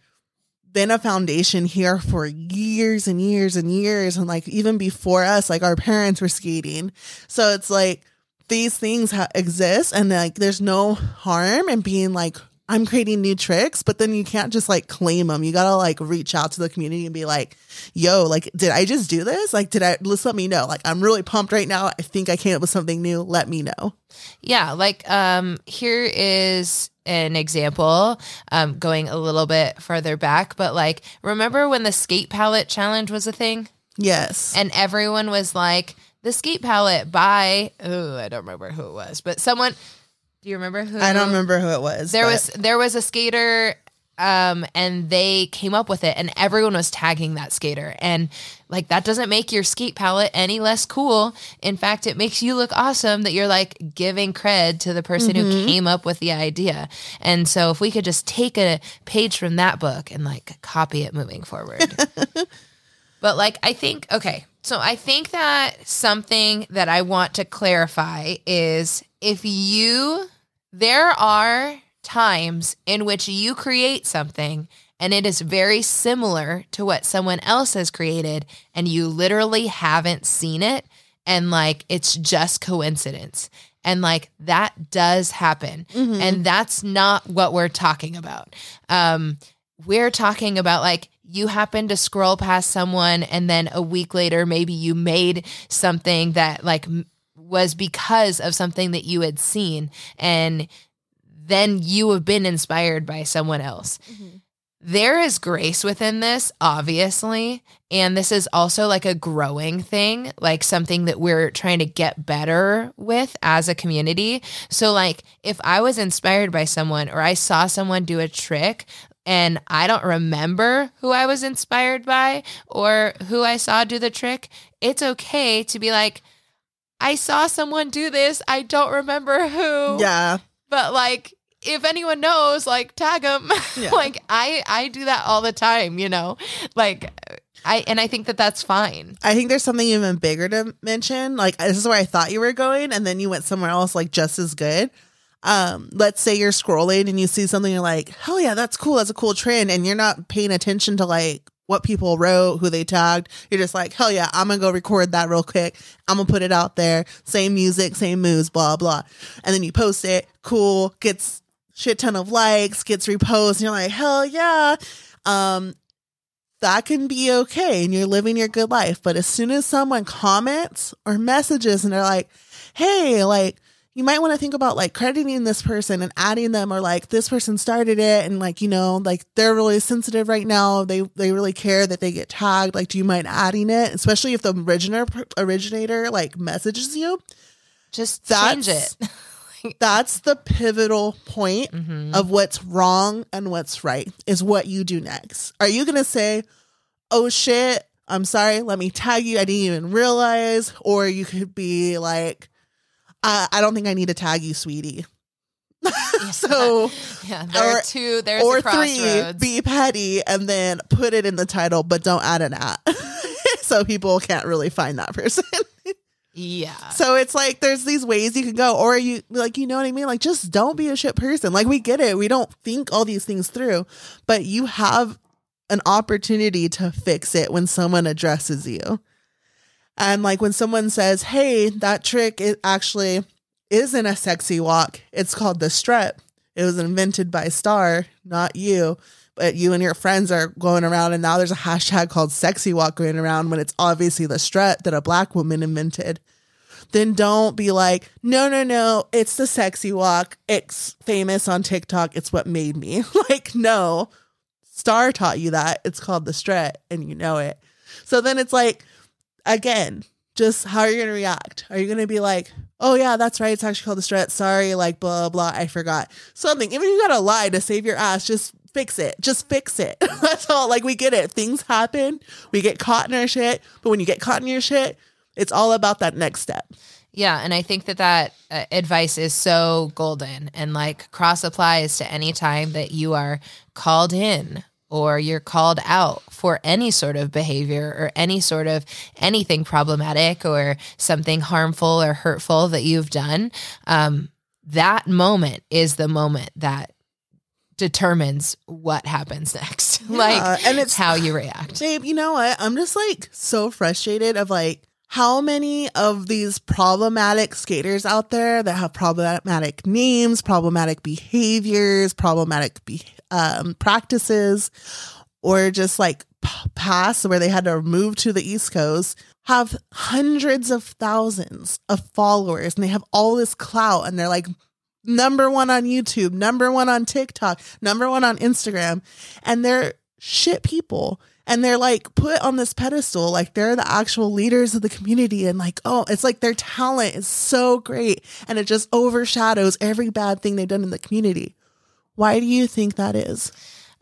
been a foundation here for years and years and years. And like even before us like our parents were skating. So it's like these things ha- exist and like there's no harm in being like i'm creating new tricks but then you can't just like claim them you gotta like reach out to the community and be like yo like did i just do this? Like did i just let me know. Like i'm really pumped right now. I think i came up with something new. Let me know. Yeah, like um here is an example um going a little bit further back, but like remember when the skate palette challenge was a thing? Yes. And everyone was like the skate palette by oh, I don't remember who it was, but someone do you remember who i don't remember who it was There but- was there was a skater um and they came up with it and everyone was tagging that skater. And like that doesn't make your skate palette any less cool. In fact it makes you look awesome that you're like giving cred to the person who came up with the idea. And so if we could just take a page from that book and like copy it moving forward. But like I think okay, so I think that something that I want to clarify is if you there are times in which you create something and it is very similar to what someone else has created and you literally haven't seen it and like it's just coincidence. And like that does happen. And that's not what we're talking about. Um we're talking about like you happen to scroll past someone and then a week later maybe you made something that like was because of something that you had seen and then you have been inspired by someone else. Mm-hmm. There is grace within this, obviously. And this is also like a growing thing, like something that we're trying to get better with as a community. So, like, if I was inspired by someone or I saw someone do a trick and I don't remember who I was inspired by or who I saw do the trick, it's okay to be like, I saw someone do this. I don't remember who yeah but like if anyone knows like tag them Yeah. like i i do that all the time you know like i and i think that that's fine I think there's something even bigger to mention. Like this is where I thought you were going, and then you went somewhere else, like just as good. Um, let's say you're scrolling and you see something, you're like, hell yeah, that's cool. That's a cool trend, and you're not paying attention to like what people wrote, who they tagged. You're just like, hell yeah, I'm gonna go record that real quick. I'm gonna put it out there. Same music, same moves, blah blah. And then you post it. Cool, gets shit ton of likes, gets reposts, and you're like, hell yeah. Um, that can be okay and you're living your good life. But as soon as someone comments or messages and they're like, hey, like, you might want to think about like crediting this person and adding them or like this person started it and like you know like they're really sensitive right now they they really care that they get tagged like do you mind adding it especially if the originator originator like messages you just That's- change it that's the pivotal point Mhm. of what's wrong and what's right is what you do next. Are you going to say, oh shit, I'm sorry, let me tag you, I didn't even realize? Or you could be like, I, I don't think I need to tag you, sweetie. so, yeah, there or- are two. There's or a three, be petty and then put it in the title, but don't add an at. so people can't really find that person. yeah. So it's like there's these ways you can go, or you like you know what I mean? Like just don't be a shit person. Like we get it. We don't think all these things through, but you have an opportunity to fix it when someone addresses you. And like when someone says, Hey, that trick is actually isn't a sexy walk. It's called the strut. It was invented by Star, not you. But you and your friends are going around, and now there's a hashtag called sexy walk going around when it's obviously the strut that a black woman invented then don't be like, no, no, no, it's the sexy walk. It's famous on TikTok. It's what made me. like, no, Star taught you that. It's called the strut and you know it. So then it's like, again, just how are you going to react? Are you going to be like, oh, yeah, that's right. It's actually called the strut. Sorry, like, blah, blah, I forgot. Something. Even if you got to lie to save your ass, just fix it. Just fix it. that's all. Like, we get it. Things happen. We get caught in our shit. But when you get caught in your shit, it's all about that next step. Yeah, and I think that that uh, advice is so golden and like cross applies to any time that you are called in or you're called out for any sort of behavior or any sort of anything problematic or something harmful or hurtful that you've done. Um, that moment is the moment that determines what happens next. like, and it's how you react. Babe, you know what? I'm just like so frustrated of like how many of these problematic skaters out there that have problematic names, problematic behaviors, problematic be- um, practices, or just like past where they had to move to the East Coast have hundreds of thousands of followers and they have all this clout and they're like number one on YouTube, number one on TikTok, number one on Instagram, and they're shit people. And they're like put on this pedestal, like they're the actual leaders of the community. And like, oh, it's like their talent is so great and it just overshadows every bad thing they've done in the community. Why do you think that is?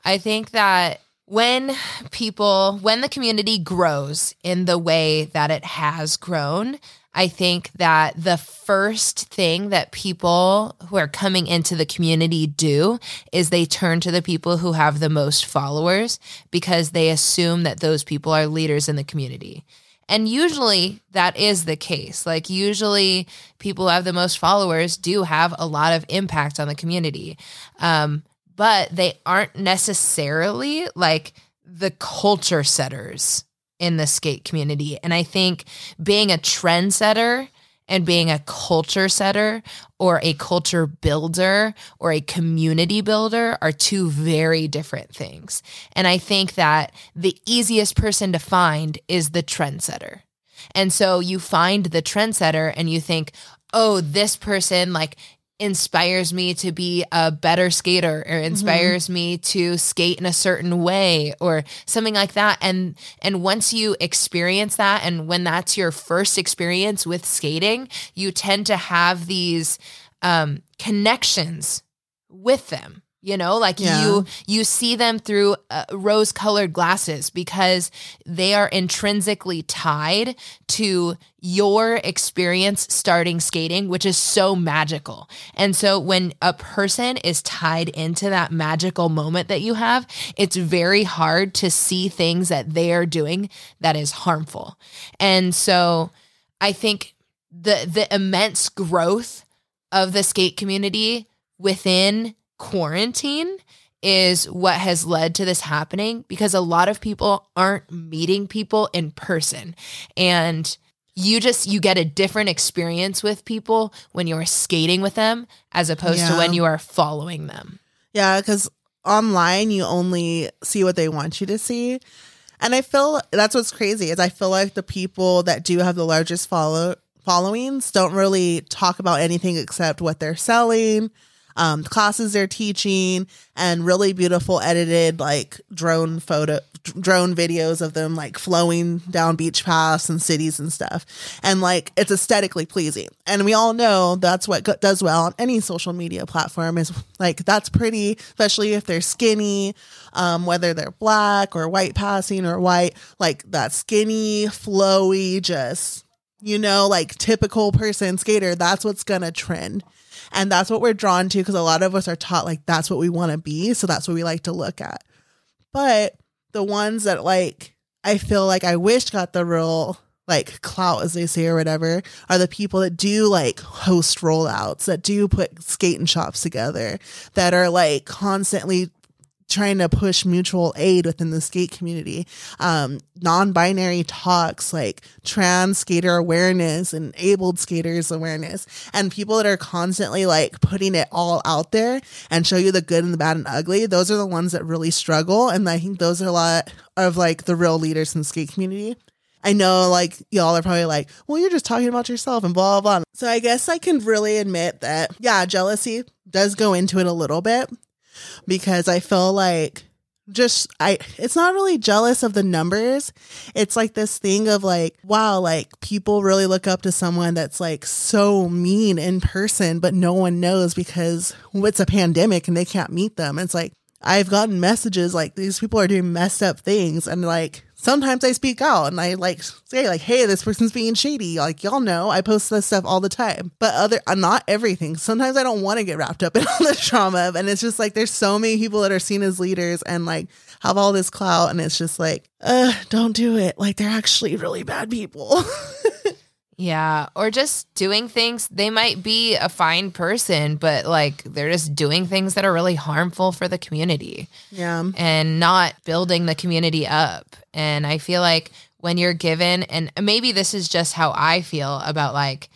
I think that when people, when the community grows in the way that it has grown, I think that the first thing that people who are coming into the community do is they turn to the people who have the most followers because they assume that those people are leaders in the community. And usually that is the case. Like, usually people who have the most followers do have a lot of impact on the community. Um, but they aren't necessarily like the culture setters in the skate community. And I think being a trendsetter and being a culture setter or a culture builder or a community builder are two very different things. And I think that the easiest person to find is the trendsetter. And so you find the trendsetter and you think, oh, this person like inspires me to be a better skater or inspires me to skate in a certain way or something like that. And and once you experience that and when that's your first experience with skating you tend to have these um connections with them you know like Yeah. you you see them through uh, rose colored glasses because they are intrinsically tied to your experience starting skating which is so magical and so when a person is tied into that magical moment that you have it's very hard to see things that they are doing that is harmful and so i think the the immense growth of the skate community within quarantine is what has led to this happening because a lot of people aren't meeting people in person and you just you get a different experience with people when you're skating with them as opposed to when you are following them Yeah, because online you only see what they want you to see. And I feel that's what's crazy is I feel like the people that do have the largest follow followings don't really talk about anything except what they're selling. Um, classes they're teaching and really beautiful edited like drone photo drone videos of them like flowing down beach paths and cities and stuff. And like it's aesthetically pleasing. And we all know that's what go- does well on any social media platform is like that's pretty especially if they're skinny um, whether they're black or white passing or white like that skinny flowy just you know like typical person skater that's what's gonna trend and that's what we're drawn to because a lot of us are taught like that's what we want to be. So that's what we like to look at. But the ones that like I feel like I wish got the real like clout as they say or whatever are the people that do like host rollouts that do put skating shops together that are like constantly trying to push mutual aid within the skate community um, non-binary talks like trans skater awareness and abled skaters awareness and people that are constantly like putting it all out there and show you the good and the bad and ugly those are the ones that really struggle and i think those are a lot of like the real leaders in the skate community I know like y'all are probably like, well, you're just talking about yourself and blah, blah, blah. So I guess I can really admit that, yeah, jealousy does go into it a little bit because I feel like just I it's not really jealous of the numbers. It's like this thing of like, wow, like people really look up to someone that's like so mean in person, but no one knows because it's a pandemic and they can't meet them. It's like I've gotten messages like these people are doing messed up things and like sometimes I speak out and I like say like, "Hey, this person's being shady." Like y'all know, I post this stuff all the time. But other, uh, not everything. Sometimes I don't want to get wrapped up in all the trauma, and it's just like there's so many people that are seen as leaders and like have all this clout, and it's just like, uh, don't do it. Like they're actually really bad people. Yeah, or just doing things. They might be a fine person, but like they're just doing things that are really harmful for the community. Yeah. And not building the community up. And I feel like when you're given, and maybe this is just how I feel about like,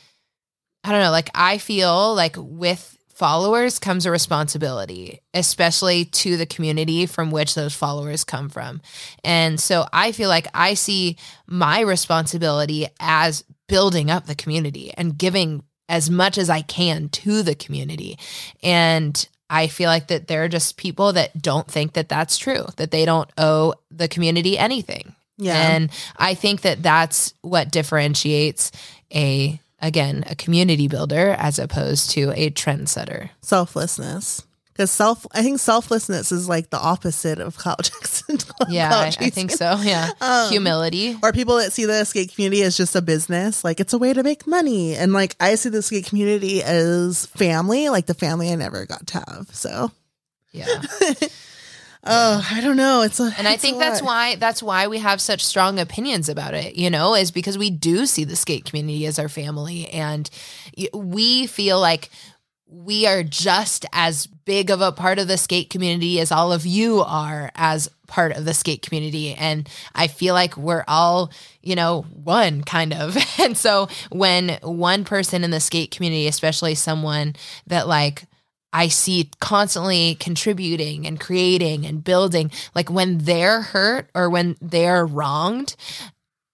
I don't know, like I feel like with followers comes a responsibility, especially to the community from which those followers come from. And so I feel like I see my responsibility as building up the community and giving as much as I can to the community. And I feel like that there are just people that don't think that that's true, that they don't owe the community anything. Yeah. And I think that that's what differentiates a again, a community builder as opposed to a trendsetter. Selflessness. Because self, I think selflessness is like the opposite of clout chasing. Yeah, I, I, think so. Yeah, um, humility. Or people that see the skate community as just a business, like it's a way to make money, and like I see the skate community as family, like the family I never got to have. So, yeah. Oh, I don't know. It's a, and I think that's why that's why we have such strong opinions about it. You know, is because we do see the skate community as our family, and we feel like we are just as big of a part of the skate community as all of you are as part of the skate community and i feel like we're all you know one kind of and so when one person in the skate community especially someone that like I see constantly contributing and creating and building. Like when they're hurt or when they're wronged,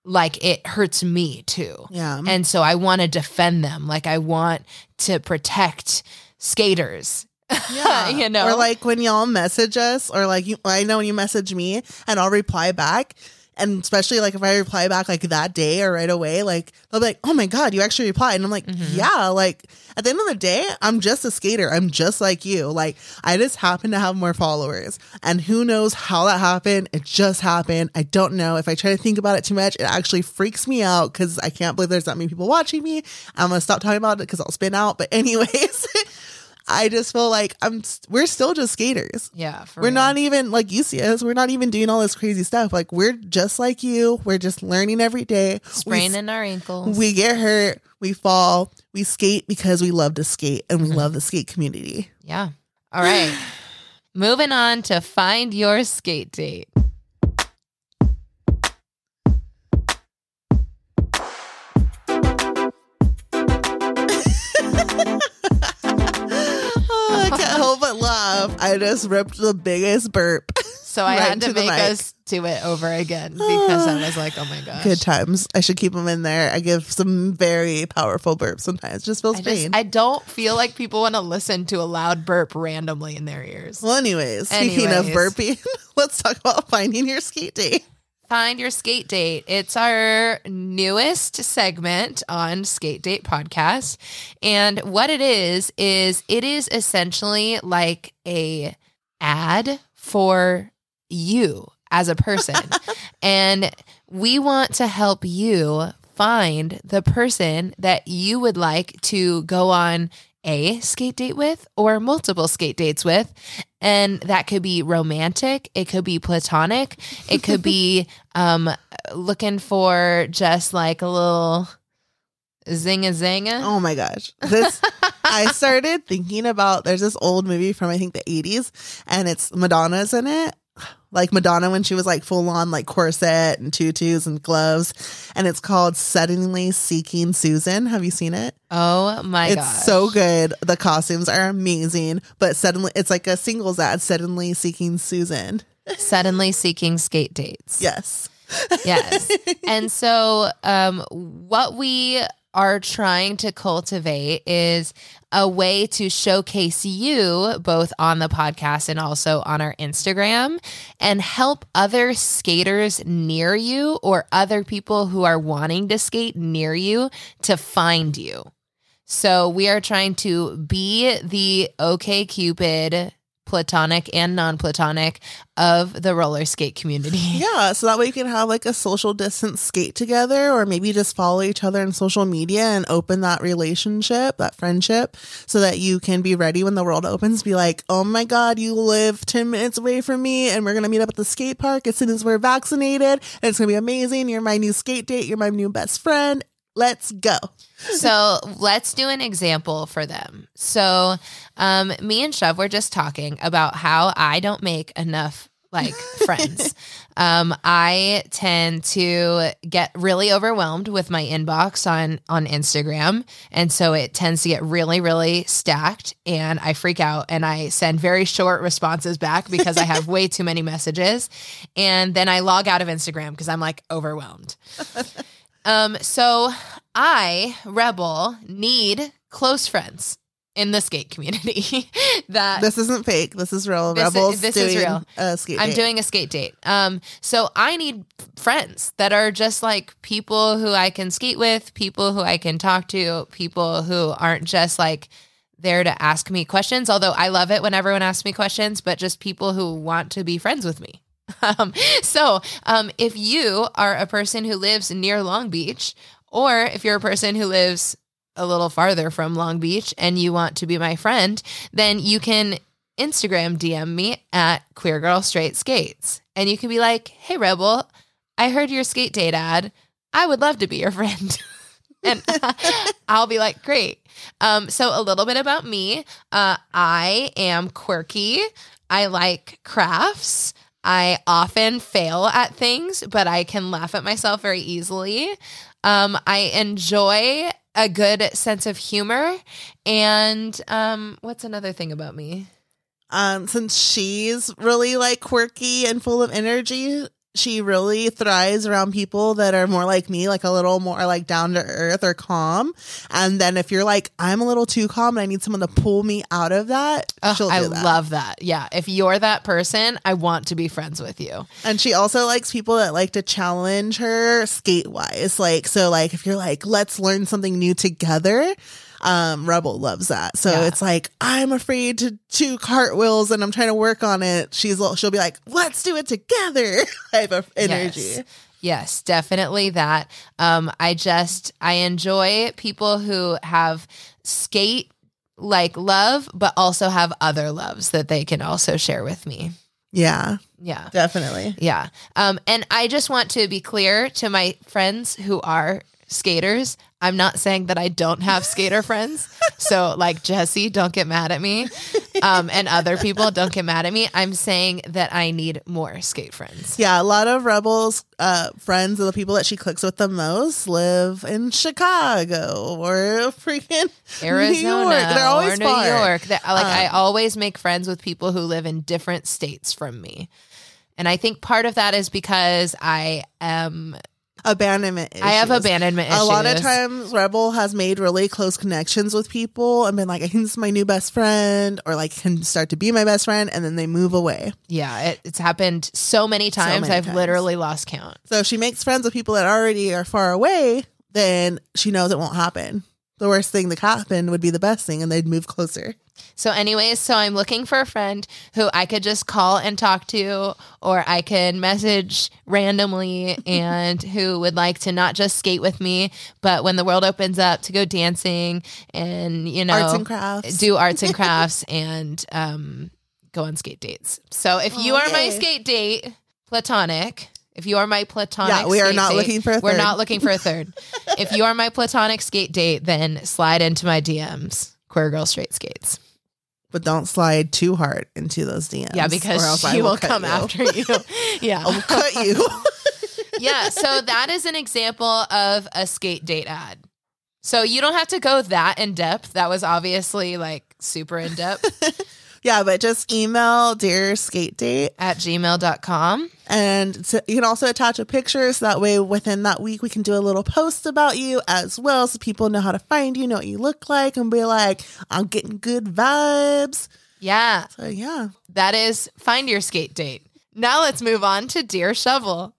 like it hurts me too. Yeah. And so I want to defend them. Like I want to protect skaters. Yeah. you know. Or like when y'all message us or like you I know when you message me and I'll reply back and especially like if I reply back like that day or right away, like they'll be like, "Oh my god, you actually replied," and I'm like, mm-hmm. "Yeah." Like at the end of the day, I'm just a skater. I'm just like you. Like I just happen to have more followers, and who knows how that happened? It just happened. I don't know. If I try to think about it too much, it actually freaks me out because I can't believe there's that many people watching me. I'm gonna stop talking about it because I'll spin out. But anyways. I just feel like I'm we're still just skaters. Yeah. we're real. not even like you see us. We're not even doing all this crazy stuff. Like we're just like you. We're just learning every day. Spraining we, our ankles. We get hurt. We fall. We skate because we love to skate and we mm-hmm. love the skate community. Yeah. All right. Moving on to find your skate date. Help but laugh. I just ripped the biggest burp. So I Right had to, to make us do it over again because I was like, oh my gosh. Good times. I should keep them in there. I give some very powerful burps sometimes. Just feels I, strange. just, I don't feel like people want to listen to a loud burp randomly in their ears. well, anyways, speaking of burping, let's talk about finding your skate date. Find your skate date. It's our newest segment on Skate Date Podcast. And what it is, is it is essentially like a ad for you as a person. and we want to help you find the person that you would like to go on a skate date with or multiple skate dates with. And that could be romantic, it could be platonic, it could be um looking for just like a little zinga zanga. Oh my gosh. This I started thinking about there's this old movie from I think the 80s and it's Madonna's in it. Like Madonna when she was like full on like corset and tutus and gloves and it's called Suddenly Seeking Susan. Have you seen it? Oh my it's god. so good. The costumes are amazing, but suddenly it's like a singles ad Suddenly Seeking Susan. Suddenly seeking skate dates. Yes. Yes. and so, um, what we are trying to cultivate is a way to showcase you both on the podcast and also on our Instagram and help other skaters near you or other people who are wanting to skate near you to find you. So we are trying to be the OK Cupid platonic and non-platonic of the roller skate community. Yeah, so that way you can have like a social distance skate together, or maybe just follow each other in social media and open that relationship, that friendship, so that you can be ready when the world opens. Be like, oh my God, you live 10 minutes away from me, and we're going to meet up at the skate park as soon as we're vaccinated. And it's going to be amazing. You're my new skate date. You're my new best friend. Let's go. so let's do an example for them. So, um, me and Shove were just talking about how I don't make enough like friends. um, I tend to get really overwhelmed with my inbox on on Instagram, and so it tends to get really, really stacked, and I freak out and I send very short responses back because I have way too many messages, and then I log out of Instagram because I'm like overwhelmed. Um, so I, Rebel, need close friends in the skate community. that This isn't fake. This is real. This is- Rebels this is real. a skate I'm date. doing a skate date. Um, so I need friends that are just like people who I can skate with, people who I can talk to, people who aren't just like there to ask me questions. Although I love it when everyone asks me questions, but just people who want to be friends with me. Um, so um, if you are a person who lives near Long Beach, or if you're a person who lives a little farther from Long Beach and you want to be my friend, then you can Instagram DM me at Queer Girl Straight Skates. And you can be like, hey, Rebel, I heard your skate date ad. I would love to be your friend. and I'll be like, great. Um, so, a little bit about me uh, I am quirky, I like crafts. I often fail at things, but I can laugh at myself very easily. Um, I enjoy a good sense of humor. And um, what's another thing about me? um, since she's really like quirky and full of energy, she really thrives around people that are more like me, like a little more like down to earth or calm. And then if you're like, I'm a little too calm and I need someone to pull me out of that, Oh, she'll do I that. love that. Yeah. If you're that person, I want to be friends with you. And she also likes people that like to challenge her skate wise. Like, so like if you're like, let's learn something new together. Um, Rebel loves that. So Yeah. it's like, I'm afraid to do cartwheels and I'm trying to work on it. She's she'll be like, let's do it together type of energy. Yes. Yes, definitely that. Um, I just I enjoy people who have skate like love, but also have other loves that they can also share with me. Yeah, Yeah. definitely. Yeah. Um, and I just want to be clear to my friends who are skaters. I'm not saying that I don't have skater friends. So, like Jesse, don't get mad at me. Um, and other people don't get mad at me. I'm saying that I need more skate friends. Yeah, a lot of Rebels uh, friends of the people that she clicks with the most live in Chicago or freaking Arizona New York. They're always or New far. York. That- like I Um, always make friends with people who live in different states from me. And I think part of that is because I am Abandonment. I have abandonment issues. A lot of times, Rebel has made really close connections with people and been like, I think this is my new best friend, or like can start to be my best friend, and then they move away. Yeah, it, it's happened so many times. many I've times. literally lost count. So if she makes friends with people that already are far away, then she knows it won't happen. The worst thing that could happen would be the best thing, and they'd move closer. So, anyways, so I'm looking for a friend who I could just call and talk to, or I could message randomly, and who would like to not just skate with me, but when the world opens up, to go dancing and you know Arts and crafts. do arts and crafts, and um, go on skate dates. So, if you Oh, are my skate date, platonic. If you are my platonic, Yeah, we are skate not date- looking for a We're not looking for a third. if you are my platonic skate date, then slide into my DMs. Queer girl straight skates. but don't slide too hard into those DMs. Yeah, because she will cut come you. after you. Yeah. I will cut you. yeah. So that is an example of a skate date ad. So you don't have to go that in depth. That was obviously like super in depth yeah, but just email dear skate date, at gmail.com. and so you can also attach a picture. So that way, within that week, we can do a little post about you as well, so people know how to find you, know what you look like, and be like, I'm getting good vibes. Yeah. So yeah. That is find your skate date. Now let's move on to Dear Shovel.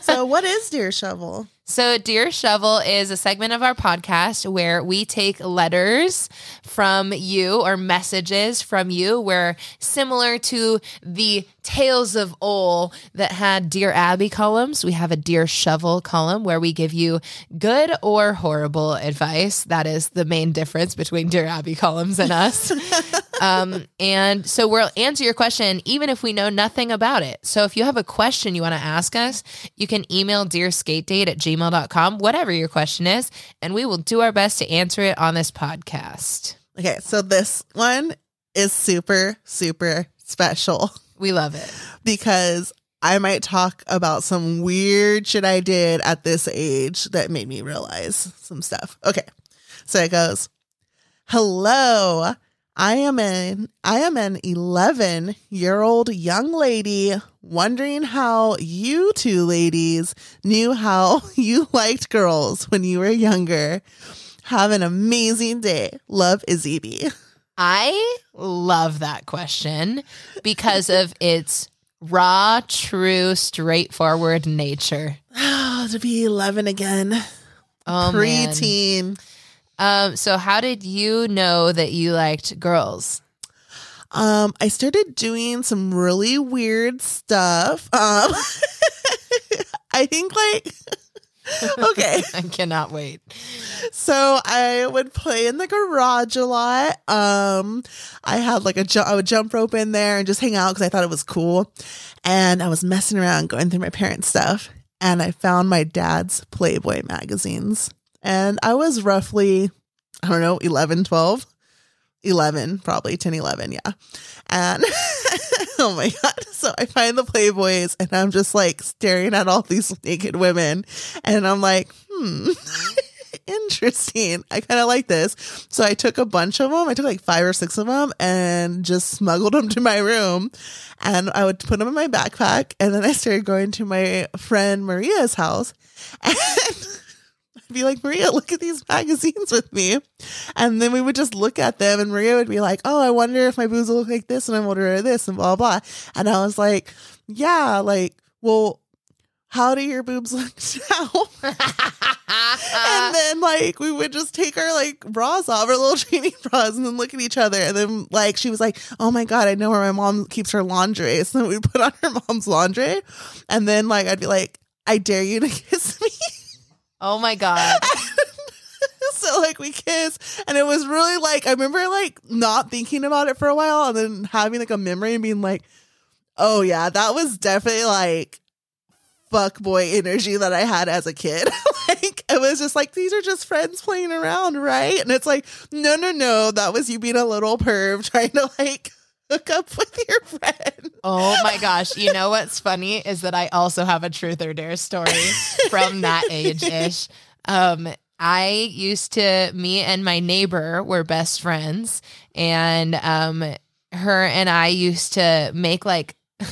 So what is Dear shovel? So, Dear Shovel is a segment of our podcast where we take letters from you or messages from you. We're similar to the Tales of Ole that had Dear Abby columns. We have a Dear Shovel column where we give you good or horrible advice. That is the main difference between Dear Abby columns and us. um, and so we'll answer your question even if we know nothing about it. So if you have a question you want to ask us, you can email dearskatedate at gmail.com, whatever your question is, and we will do our best to answer it on this podcast. Okay, so this one is super, super special We love it. because I might talk about some weird shit I did at this age that made me realize some stuff. Okay. So it goes, Hello. I am an I am an 11 year old young lady wondering how you two ladies knew how you liked girls when you were younger. Have an amazing day. Love Izzy B. I love that question because of its raw, true, straightforward nature. Oh, to be 11 again. Oh, man. Preteen. Um, so how did you know that you liked girls? Um, I started doing some really weird stuff. Um, I think like okay, I cannot wait. so I would play in the garage a lot. Um, I had like a ju- I would jump rope in there and just hang out because I thought it was cool. And I was messing around, going through my parents' stuff, and I found my dad's Playboy magazines. And I was roughly, I don't know, 11, 12. 11 probably 10 11 yeah. And oh my god. So i find the playboys and i'm just like staring at all these naked women and i'm like hmm interesting. I kind of like this. So i took a bunch of them i took like five or six of them and just smuggled them to my room. And i would put them in my backpack and then i started going to my friend maria's house. And be like, Maria, look at these magazines with me. And then we would just look at them, and Maria would be like, Oh, I wonder if my boobs will look like this, and I'm older this, and blah, blah. And I was like, Yeah, like, well, how do your boobs look now? and then, like, we would just take our, like, bras off, our little training bras, and then look at each other. And then, like, she was like, Oh my God, I know where my mom keeps her laundry. So then we put on her mom's laundry. And then, like, I'd be like, I dare you to kiss me. Oh my god. so like we kissed and it was really like I remember like not thinking about it for a while and then having like a memory and being like, oh yeah, that was definitely like fuck boy energy that I had as a kid. like it was just like these are just friends playing around, right? And it's like, no, no, no, that was you being a little perv trying to like hook up with your friend. Oh my gosh. You know what's funny is that I also have a truth or dare story from that age ish. Um, I used to, me and my neighbor were best friends, and um, her and I used to make like.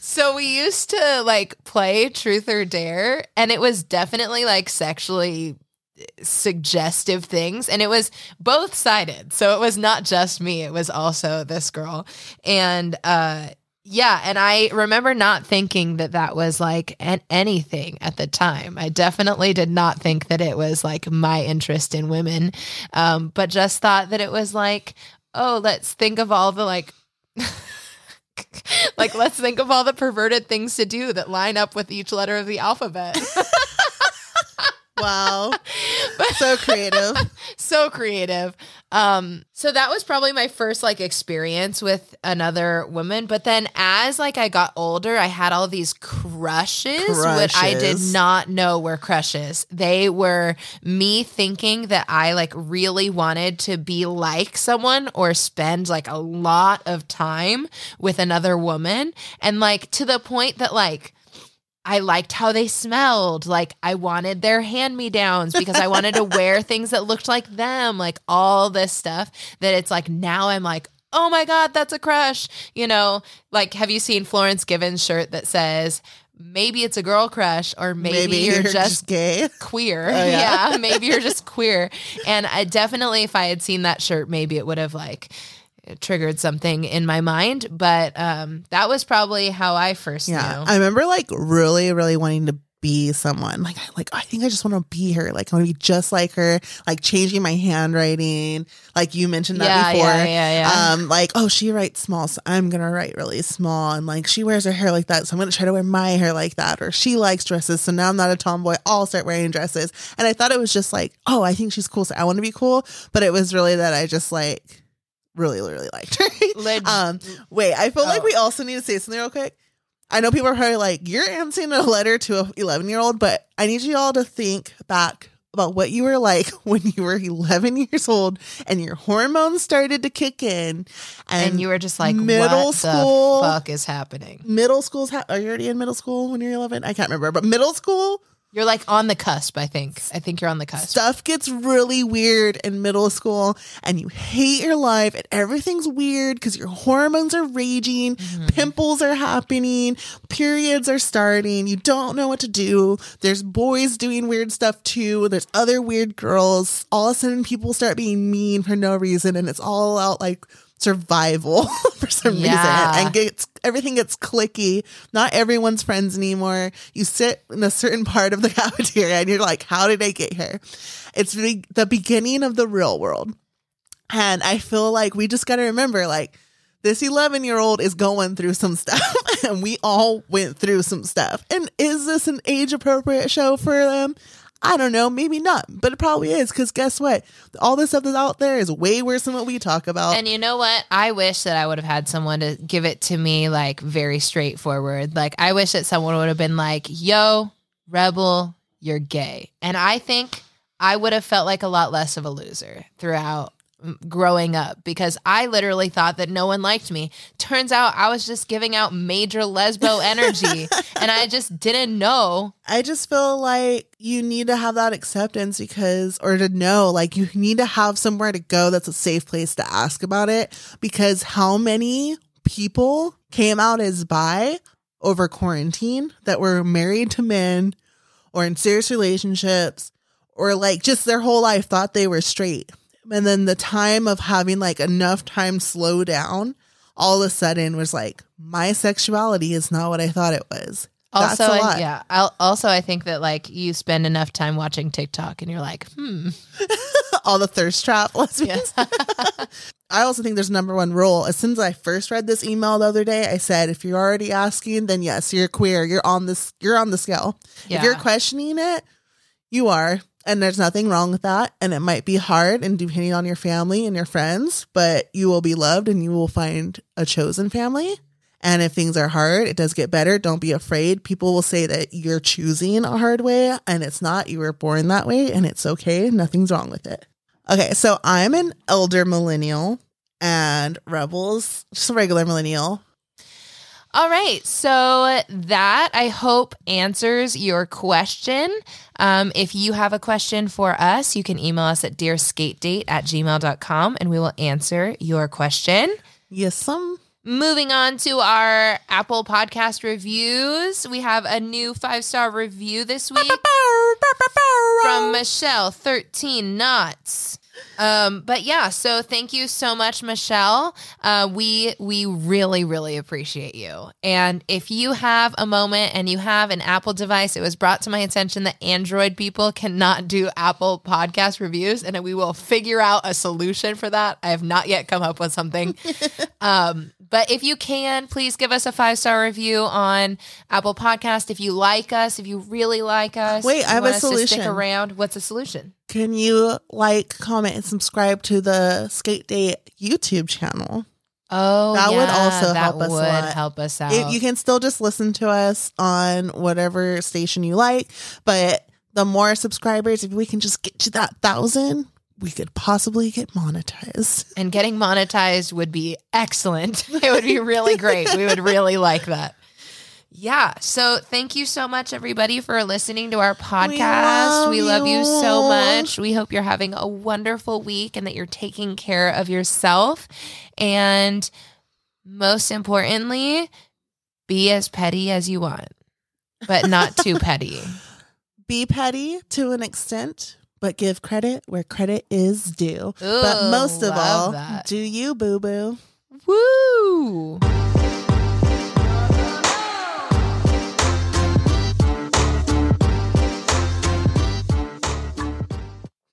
so we used to like play truth or dare, and it was definitely like sexually suggestive things and it was both sided so it was not just me it was also this girl. And uh yeah and i remember not thinking that that was like an- anything at the time. I definitely did not think that it was like my interest in women um but just thought that it was like oh let's think of all the like like let's think of all the perverted things to do that line up with each letter of the alphabet Wow. so creative. so creative. Um, so that was probably my first like experience with another woman. But then as like I got older, I had all these crushes, which I did not know were crushes. They were me thinking that I like really wanted to be like someone or spend like a lot of time with another woman. And like to the point that like I liked how they smelled. Like I wanted their hand me downs because I wanted to wear things that looked like them, like all this stuff that it's like now I'm like, oh my God, that's a crush. You know, like have you seen Florence Given's shirt that says, maybe it's a girl crush or maybe, you're, just gay. queer. Oh, yeah. yeah. maybe you're just queer. And I definitely, if I had seen that shirt, maybe it would have like triggered something in my mind. But um, that was probably how I first Yeah. knew. I remember like really, really wanting to be someone. Like, I like I think I just want to be her. Like I want to be just like her. Like changing my handwriting. Like you mentioned that Yeah, before. yeah, yeah, yeah. Um, like oh, she writes small, so I'm gonna write really small. And like she wears her hair like that, so I'm gonna try to wear my hair like that. Or she likes dresses, so now I'm not a tomboy. I'll start wearing dresses. And I thought it was just like, oh, I think she's cool, so I want to be cool. But it was really that I just like really, really liked. Leg- um, wait, I feel like Oh. we also need to say something real quick. I know people are probably like, you're answering a letter to a 11 year old, but I need you all to think back about what you were like when you were 11 years old and your hormones started to kick in. And, and you were just like, middle what school- the fuck is happening? middle school's, ha- are you already in middle school when you're 11? I can't remember, but middle school You're like on the cusp, I think. I think you're on the cusp. stuff gets really weird in middle school and you hate your life and everything's weird because your hormones are raging, mm-hmm. pimples are happening, periods are starting, you don't know what to do. There's boys doing weird stuff too, there's other weird girls. All of a sudden, people start being mean for no reason, and it's all out like survival for some Yeah. reason. And gets everything gets clicky. Not everyone's friends anymore. You sit in a certain part of the cafeteria and you're like how did i get here? It's the, the beginning of the real world. And i feel like we just got to remember like this 11 year old is going through some stuff and we all went through some stuff. And is this an age appropriate show for them I don't know, maybe not, but it probably is because guess what? All this stuff that's out there is way worse than what we talk about. And you know what? I wish that I would have had someone to give it to me like very straightforward. Like I wish that someone would have been like, "Yo, rebel, you're gay." And I think I would have felt like a lot less of a loser throughout growing up because I literally thought that no one liked me. Turns out I was just giving out major lesbo energy and I just didn't know. I just feel like you need to have that acceptance because, or to know, like you need to have somewhere to go that's a safe place to ask about it. Because how many people came out as bi over quarantine that were married to men or in serious relationships or like just their whole life thought they were straight. And then the time of having like enough time slow down all of a sudden was like, my sexuality is not what I thought it was. Also, I- yeah. I'll, also, I think that like you spend enough time watching TikTok and you're like, hmm, all the thirst trap lesbians. I also think there's a number one rule. As soon as I first read this email the other day, I said, if you're already asking, then yes, you're queer. You're on this. You're on the scale. yeah. If you're questioning it, you are, and there's nothing wrong with that. And it might be hard, and depending on your family and your friends, but you will be loved, and you will find a chosen family. And if things are hard, it does get better. Don't be afraid. People will say that you're choosing a hard way, and it's not. You were born that way, and it's okay. Nothing's wrong with it. Okay, so I'm an elder millennial. and Rebels, just a regular millennial. All right. So that I hope answers your question. Um, if you have a question for us, you can email us at dearskatedate at gmail.com and we will answer your question. Yes, some. Moving on to our Apple podcast reviews, we have a new five star review this week from Michelle, 13 knots. Um, but yeah, so thank you so much, Michelle. Uh, we we really really appreciate you. And if you have a moment and you have an Apple device, it was brought to my attention that Android people cannot do Apple podcast reviews, and we will figure out a solution for that. I have not yet come up with something. um, but if you can, please give us a five star review on Apple Podcast. If you like us, if you really like us, Wait, I have want a to Stick solution. around. What's the solution? Can you like, comment, and subscribe to the Skate Date YouTube channel? Oh, That would also that help us a would lot. help us out. It, you can still just listen to us on whatever station you like, but the more subscribers, if we can just get to that thousand, we could possibly get monetized. and getting monetized would be excellent. It would be really great. We would really like that. Yeah. So thank you so much, everybody, for listening to our podcast. We love, love you so much. We hope you're having a wonderful week and that you're taking care of yourself. And most importantly, be as petty as you want, but not too petty. Be petty to an extent, but give credit where credit is due. but most of all, that. do you, boo boo? Woo!